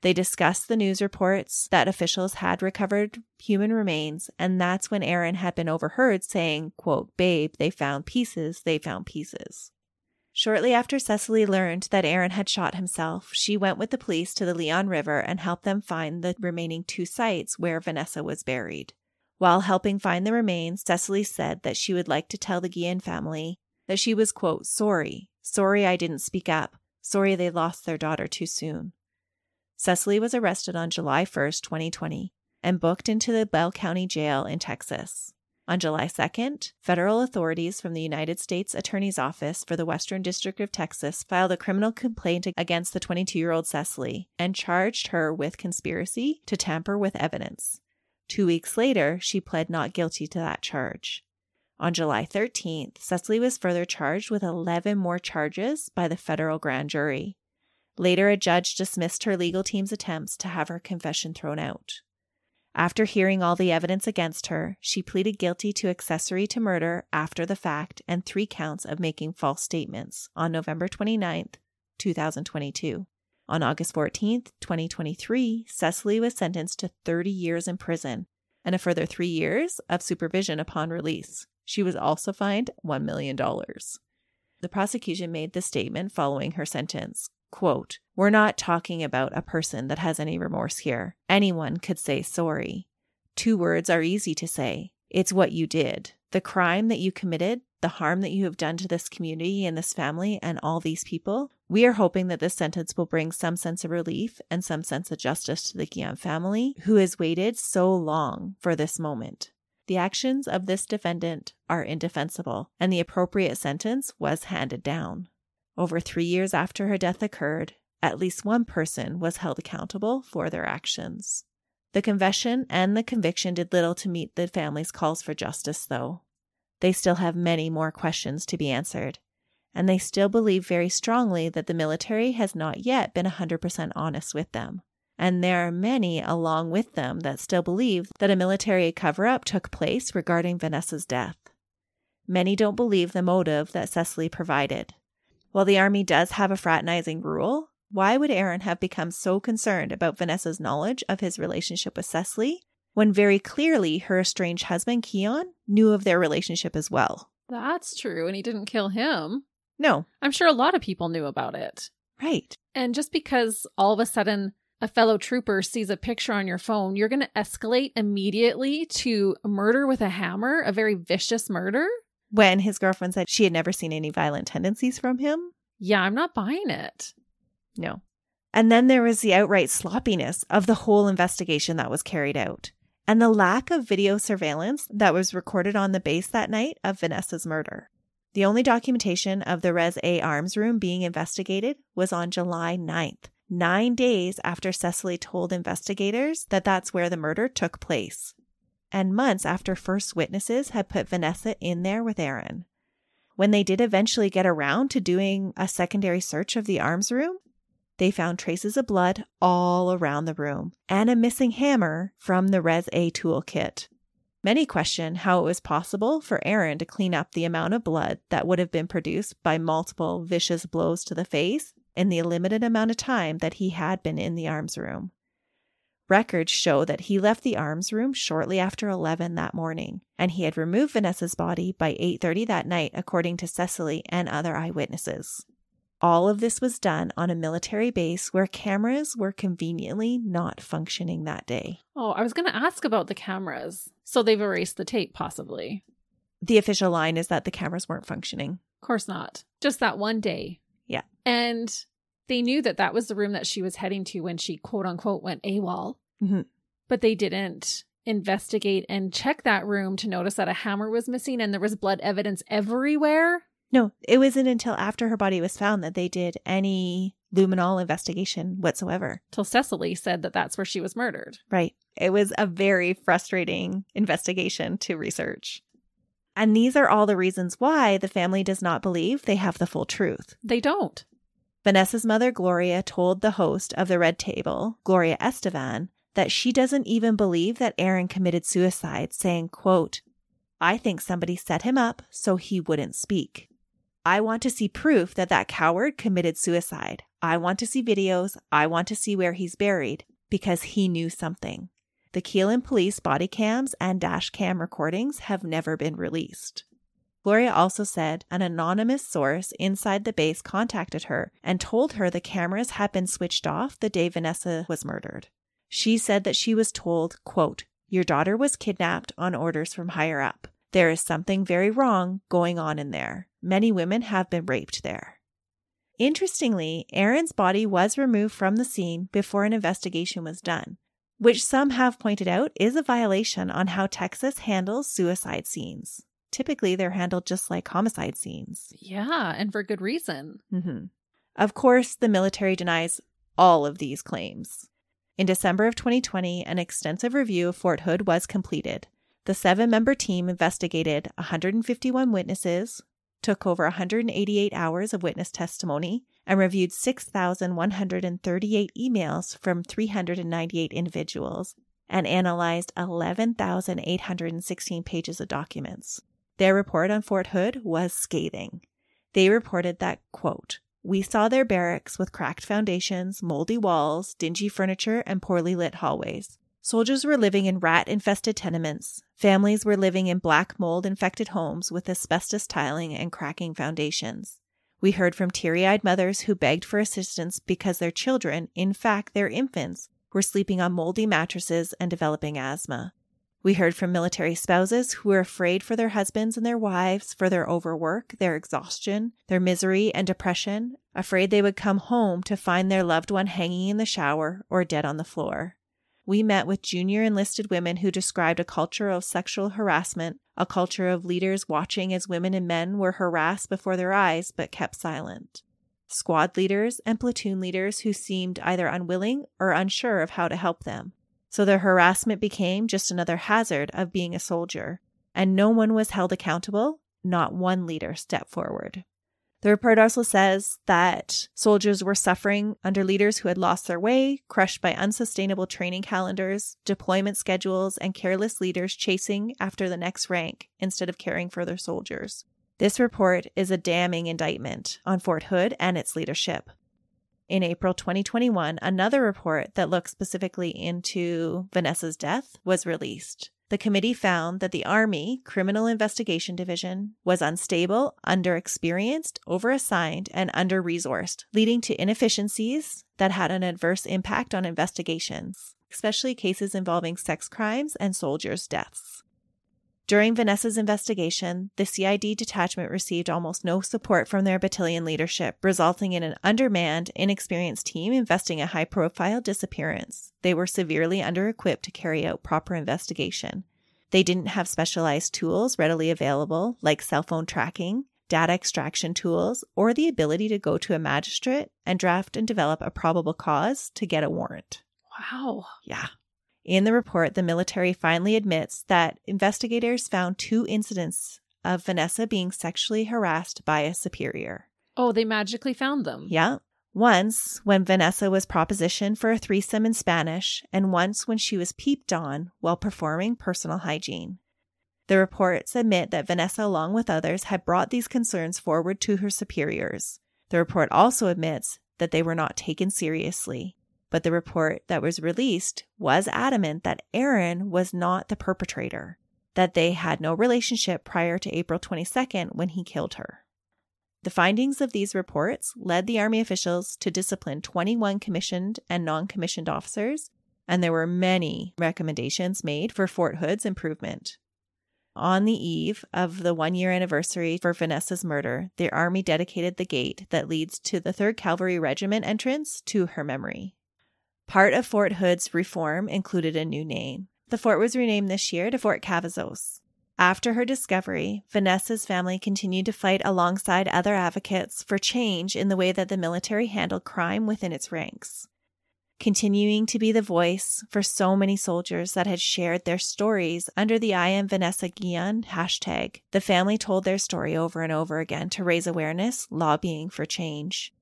They discussed the news reports that officials had recovered human remains, and that's when Aaron had been overheard saying, quote, Babe, they found pieces, they found pieces. Shortly after Cecily learned that Aaron had shot himself, she went with the police to the Leon River and helped them find the remaining two sites where Vanessa was buried. While helping find the remains, Cecily said that she would like to tell the Guillen family that she was, quote, sorry, sorry I didn't speak up, sorry they lost their daughter too soon. Cecily was arrested on July 1st, 2020, and booked into the Bell County Jail in Texas. On July 2nd, federal authorities from the United States Attorney's Office for the Western District of Texas filed a criminal complaint against the 22 year old Cecily and charged her with conspiracy to tamper with evidence. Two weeks later, she pled not guilty to that charge. On July 13th, Cecily was further charged with 11 more charges by the federal grand jury. Later, a judge dismissed her legal team's attempts to have her confession thrown out. After hearing all the evidence against her, she pleaded guilty to accessory to murder after the fact and three counts of making false statements on November 29, 2022. On August 14, 2023, Cecily was sentenced to 30 years in prison, and a further three years of supervision upon release. She was also fined $1 million. The prosecution made the statement following her sentence quote, We're not talking about a person that has any remorse here. Anyone could say sorry. Two words are easy to say. It's what you did. The crime that you committed, the harm that you have done to this community and this family and all these people. We are hoping that this sentence will bring some sense of relief and some sense of justice to the Guillen family who has waited so long for this moment. The actions of this defendant are indefensible, and the appropriate sentence was handed down. Over three years after her death occurred, at least one person was held accountable for their actions. The confession and the conviction did little to meet the family's calls for justice, though. They still have many more questions to be answered, and they still believe very strongly that the military has not yet been 100% honest with them. And there are many along with them that still believe that a military cover up took place regarding Vanessa's death. Many don't believe the motive that Cecily provided. While the Army does have a fraternizing rule, why would Aaron have become so concerned about Vanessa's knowledge of his relationship with Cecily when very clearly her estranged husband, Keon, knew of their relationship as well? That's true. And he didn't kill him. No. I'm sure a lot of people knew about it. Right. And just because all of a sudden a fellow trooper sees a picture on your phone, you're going to escalate immediately to murder with a hammer, a very vicious murder? When his girlfriend said she had never seen any violent tendencies from him? Yeah, I'm not buying it. No. And then there was the outright sloppiness of the whole investigation that was carried out, and the lack of video surveillance that was recorded on the base that night of Vanessa's murder. The only documentation of the Res A arms room being investigated was on July 9th, nine days after Cecily told investigators that that's where the murder took place, and months after first witnesses had put Vanessa in there with Aaron. When they did eventually get around to doing a secondary search of the arms room, they found traces of blood all around the room and a missing hammer from the Res A toolkit. Many question how it was possible for Aaron to clean up the amount of blood that would have been produced by multiple vicious blows to the face in the limited amount of time that he had been in the arms room. Records show that he left the arms room shortly after 11 that morning, and he had removed Vanessa's body by 8:30 that night according to Cecily and other eyewitnesses. All of this was done on a military base where cameras were conveniently not functioning that day. Oh, I was going to ask about the cameras. So they've erased the tape, possibly. The official line is that the cameras weren't functioning. Of course not. Just that one day. Yeah. And they knew that that was the room that she was heading to when she quote unquote went AWOL. Mhm. But they didn't investigate and check that room to notice that a hammer was missing and there was blood evidence everywhere. No, it wasn't until after her body was found that they did any luminol investigation whatsoever. Till Cecily said that that's where she was murdered. Right. It was a very frustrating investigation to research. And these are all the reasons why the family does not believe they have the full truth. They don't. Vanessa's mother, Gloria, told the host of the Red Table, Gloria Estefan, that she doesn't even believe that Aaron committed suicide, saying, quote, I think somebody set him up so he wouldn't speak. I want to see proof that that coward committed suicide. I want to see videos. I want to see where he's buried because he knew something. The Killeen police body cams and dash cam recordings have never been released. Gloria also said an anonymous source inside the base contacted her and told her the cameras had been switched off the day Vanessa was murdered. She said that she was told, quote, Your daughter was kidnapped on orders from higher up. There is something very wrong going on in there. Many women have been raped there. Interestingly, Aaron's body was removed from the scene before an investigation was done, which some have pointed out is a violation on how Texas handles suicide scenes. Typically, they're handled just like homicide scenes. Yeah, and for good reason. hmm Of course, the military denies all of these claims. In December of 2020, an extensive review of Fort Hood was completed. The seven member team investigated 151 witnesses, took over 188 hours of witness testimony, and reviewed 6,138 emails from 398 individuals and analyzed 11,816 pages of documents. Their report on Fort Hood was scathing. They reported that, quote, we saw their barracks with cracked foundations, moldy walls, dingy furniture, and poorly lit hallways. Soldiers were living in rat infested tenements. Families were living in black mold infected homes with asbestos tiling and cracking foundations. We heard from teary eyed mothers who begged for assistance because their children, in fact, their infants, were sleeping on moldy mattresses and developing asthma. We heard from military spouses who were afraid for their husbands and their wives, for their overwork, their exhaustion, their misery and depression, afraid they would come home to find their loved one hanging in the shower or dead on the floor. We met with junior enlisted women who described a culture of sexual harassment, a culture of leaders watching as women and men were harassed before their eyes but kept silent. Squad leaders and platoon leaders who seemed either unwilling or unsure of how to help them. So their harassment became just another hazard of being a soldier, and no one was held accountable. Not one leader stepped forward. The report also says that soldiers were suffering under leaders who had lost their way, crushed by unsustainable training calendars, deployment schedules, and careless leaders chasing after the next rank instead of caring for their soldiers. This report is a damning indictment on Fort Hood and its leadership in April 2021, another report that looked specifically into Vanessa's death was released. The committee found that the Army Criminal Investigation Division was unstable, underexperienced, overassigned, and under resourced, leading to inefficiencies that had an adverse impact on investigations, especially cases involving sex crimes and soldiers' deaths. During Vanessa's investigation, the CID detachment received almost no support from their battalion leadership, resulting in an undermanned, inexperienced team investing a high profile disappearance. They were severely under equipped to carry out proper investigation. They didn't have specialized tools readily available, like cell phone tracking, data extraction tools, or the ability to go to a magistrate and draft and develop a probable cause to get a warrant. Wow. Yeah. In the report, the military finally admits that investigators found two incidents of Vanessa being sexually harassed by a superior. Oh, they magically found them. Yeah. Once when Vanessa was propositioned for a threesome in Spanish, and once when she was peeped on while performing personal hygiene. The reports admit that Vanessa, along with others, had brought these concerns forward to her superiors. The report also admits that they were not taken seriously. But the report that was released was adamant that Aaron was not the perpetrator, that they had no relationship prior to April 22nd when he killed her. The findings of these reports led the Army officials to discipline 21 commissioned and non commissioned officers, and there were many recommendations made for Fort Hood's improvement. On the eve of the one year anniversary for Vanessa's murder, the Army dedicated the gate that leads to the 3rd Cavalry Regiment entrance to her memory. Part of Fort Hood's reform included a new name. The fort was renamed this year to Fort Cavazos. After her discovery, Vanessa's family continued to fight alongside other advocates for change in the way that the military handled crime within its ranks. Continuing to be the voice for so many soldiers that had shared their stories under the I am Vanessa Guillen hashtag, the family told their story over and over again to raise awareness, lobbying for change.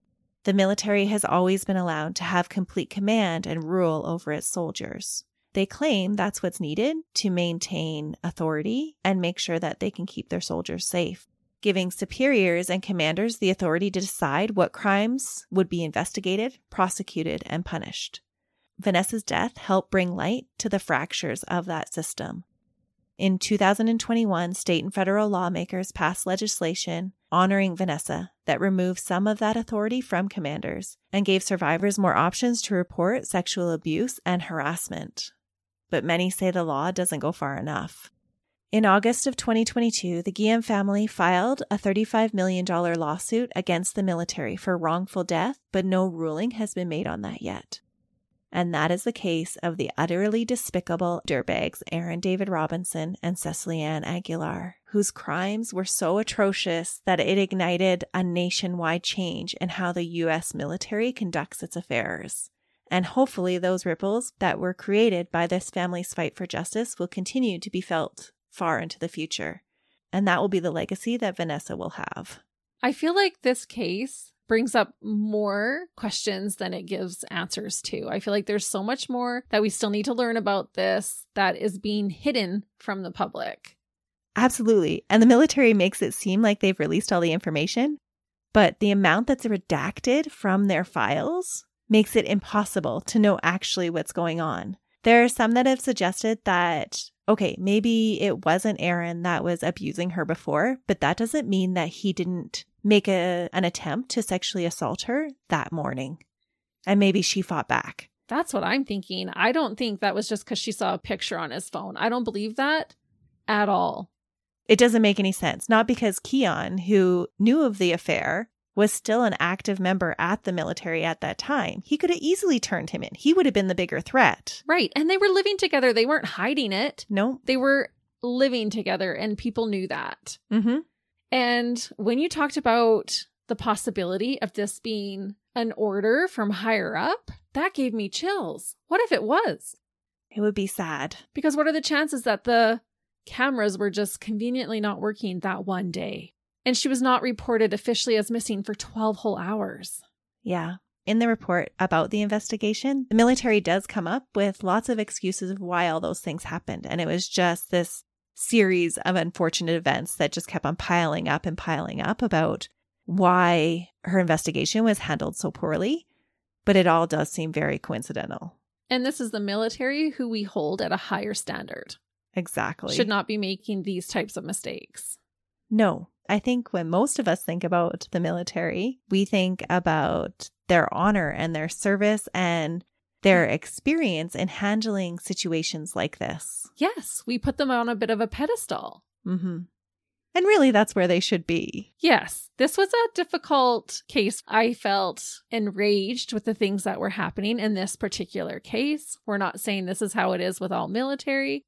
The military has always been allowed to have complete command and rule over its soldiers. They claim that's what's needed to maintain authority and make sure that they can keep their soldiers safe, giving superiors and commanders the authority to decide what crimes would be investigated, prosecuted, and punished. Vanessa's death helped bring light to the fractures of that system. In 2021, state and federal lawmakers passed legislation honoring Vanessa that removed some of that authority from commanders and gave survivors more options to report sexual abuse and harassment. But many say the law doesn't go far enough. In August of 2022, the Guillen family filed a $35 million lawsuit against the military for wrongful death, but no ruling has been made on that yet. And that is the case of the utterly despicable dirtbags Aaron David Robinson and Cecily Ann Aguilar, whose crimes were so atrocious that it ignited a nationwide change in how the U.S. military conducts its affairs. And hopefully, those ripples that were created by this family's fight for justice will continue to be felt far into the future. And that will be the legacy that Vanessa will have. I feel like this case brings up more questions than it gives answers to. I feel like there's so much more that we still need to learn about this that is being hidden from the public. Absolutely. And the military makes it seem like they've released all the information, but the amount that's redacted from their files makes it impossible to know actually what's going on. There are some that have suggested that, okay, maybe it wasn't Aaron that was abusing her before, but that doesn't mean that he didn't make a, an attempt to sexually assault her that morning. And maybe she fought back. That's what I'm thinking. I don't think that was just because she saw a picture on his phone. I don't believe that at all. It doesn't make any sense. Not because Keon, who knew of the affair, was still an active member at the military at that time. He could have easily turned him in. He would have been the bigger threat. Right. And they were living together. They weren't hiding it. No. They were living together and people knew that. Mm-hmm. And when you talked about the possibility of this being an order from higher up, that gave me chills. What if it was? It would be sad. Because what are the chances that the cameras were just conveniently not working that one day? And she was not reported officially as missing for 12 whole hours. Yeah. In the report about the investigation, the military does come up with lots of excuses of why all those things happened. And it was just this series of unfortunate events that just kept on piling up and piling up about why her investigation was handled so poorly. But it all does seem very coincidental. And this is the military who we hold at a higher standard. Exactly. Should not be making these types of mistakes. No. I think when most of us think about the military, we think about their honor and their service and their experience in handling situations like this. Yes, we put them on a bit of a pedestal. Mm-hmm. And really, that's where they should be. Yes, this was a difficult case. I felt enraged with the things that were happening in this particular case. We're not saying this is how it is with all military.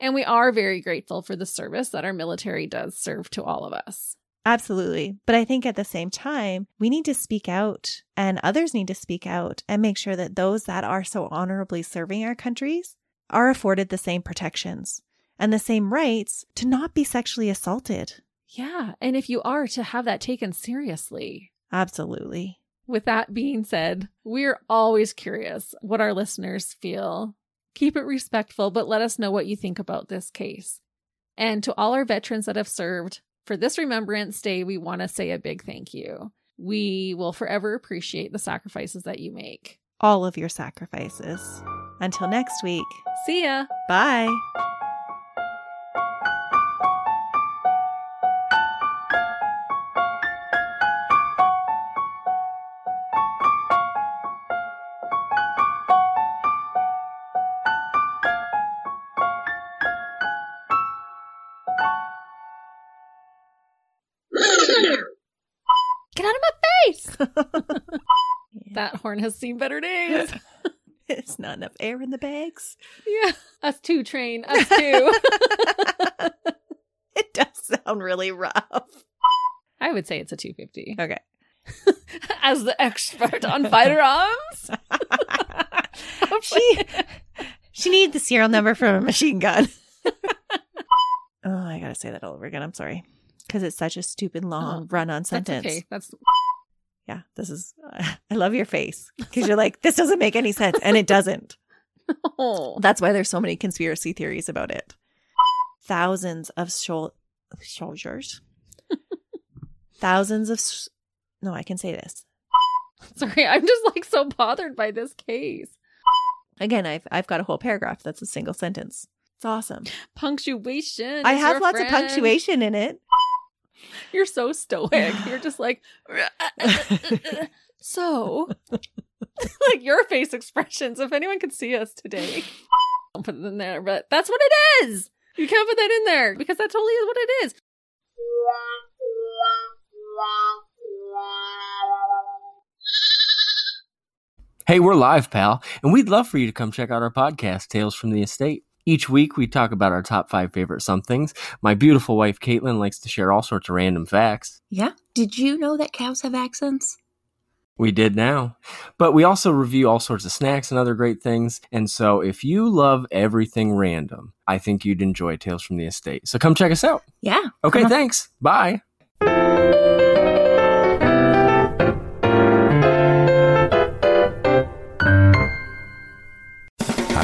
And we are very grateful for the service that our military does serve to all of us. Absolutely. But I think at the same time, we need to speak out and others need to speak out and make sure that those that are so honorably serving our countries are afforded the same protections and the same rights to not be sexually assaulted. Yeah. And if you are, to have that taken seriously. Absolutely. With that being said, we're always curious what our listeners feel. Keep it respectful, but let us know what you think about this case. And to all our veterans that have served, for this Remembrance Day, we want to say a big thank you. We will forever appreciate the sacrifices that you make. All of your sacrifices. Until next week, See ya. bye. Horn has seen better days. [LAUGHS] It's not enough air in the bags. yeah. Us two train. Us two. [LAUGHS] It does sound really rough. I would say it's a 250. Okay. [LAUGHS] As the expert on firearms. she she needed the serial number from a machine gun. oh, I gotta say that all over again. I'm sorry because it's such a stupid long Oh, run-on That's sentence. okay. That's Yeah, this is. [LAUGHS] I love your face because you're like this doesn't make any sense, and it doesn't. [LAUGHS] oh. That's why there's so many conspiracy theories about it. Thousands of shol- soldiers, [LAUGHS] thousands of. s no, I can say this Sorry, I'm just like so bothered by this case. again. I've I've got a whole paragraph that's a single sentence. It's awesome. Punctuation. I have lots of punctuation in it. [LAUGHS] You're so stoic. You're just like [LAUGHS] so [LAUGHS] like your face expressions. If anyone could see us today. Don't put it in there, but that's what it is. You can't put that in there because that totally is what it is. Hey, we're live, pal, and we'd love for you to come check out our podcast, Tales from the Estate. Each week, we talk about our top five favorite somethings. My beautiful wife, Caitlin, likes to share all sorts of random facts. Yeah. Did you know that cows have accents? We did now. But we also review all sorts of snacks and other great things. And so, if you love everything random, I think you'd enjoy Tales from the Estate. So, come check us out. Yeah. Okay, thanks. Bye.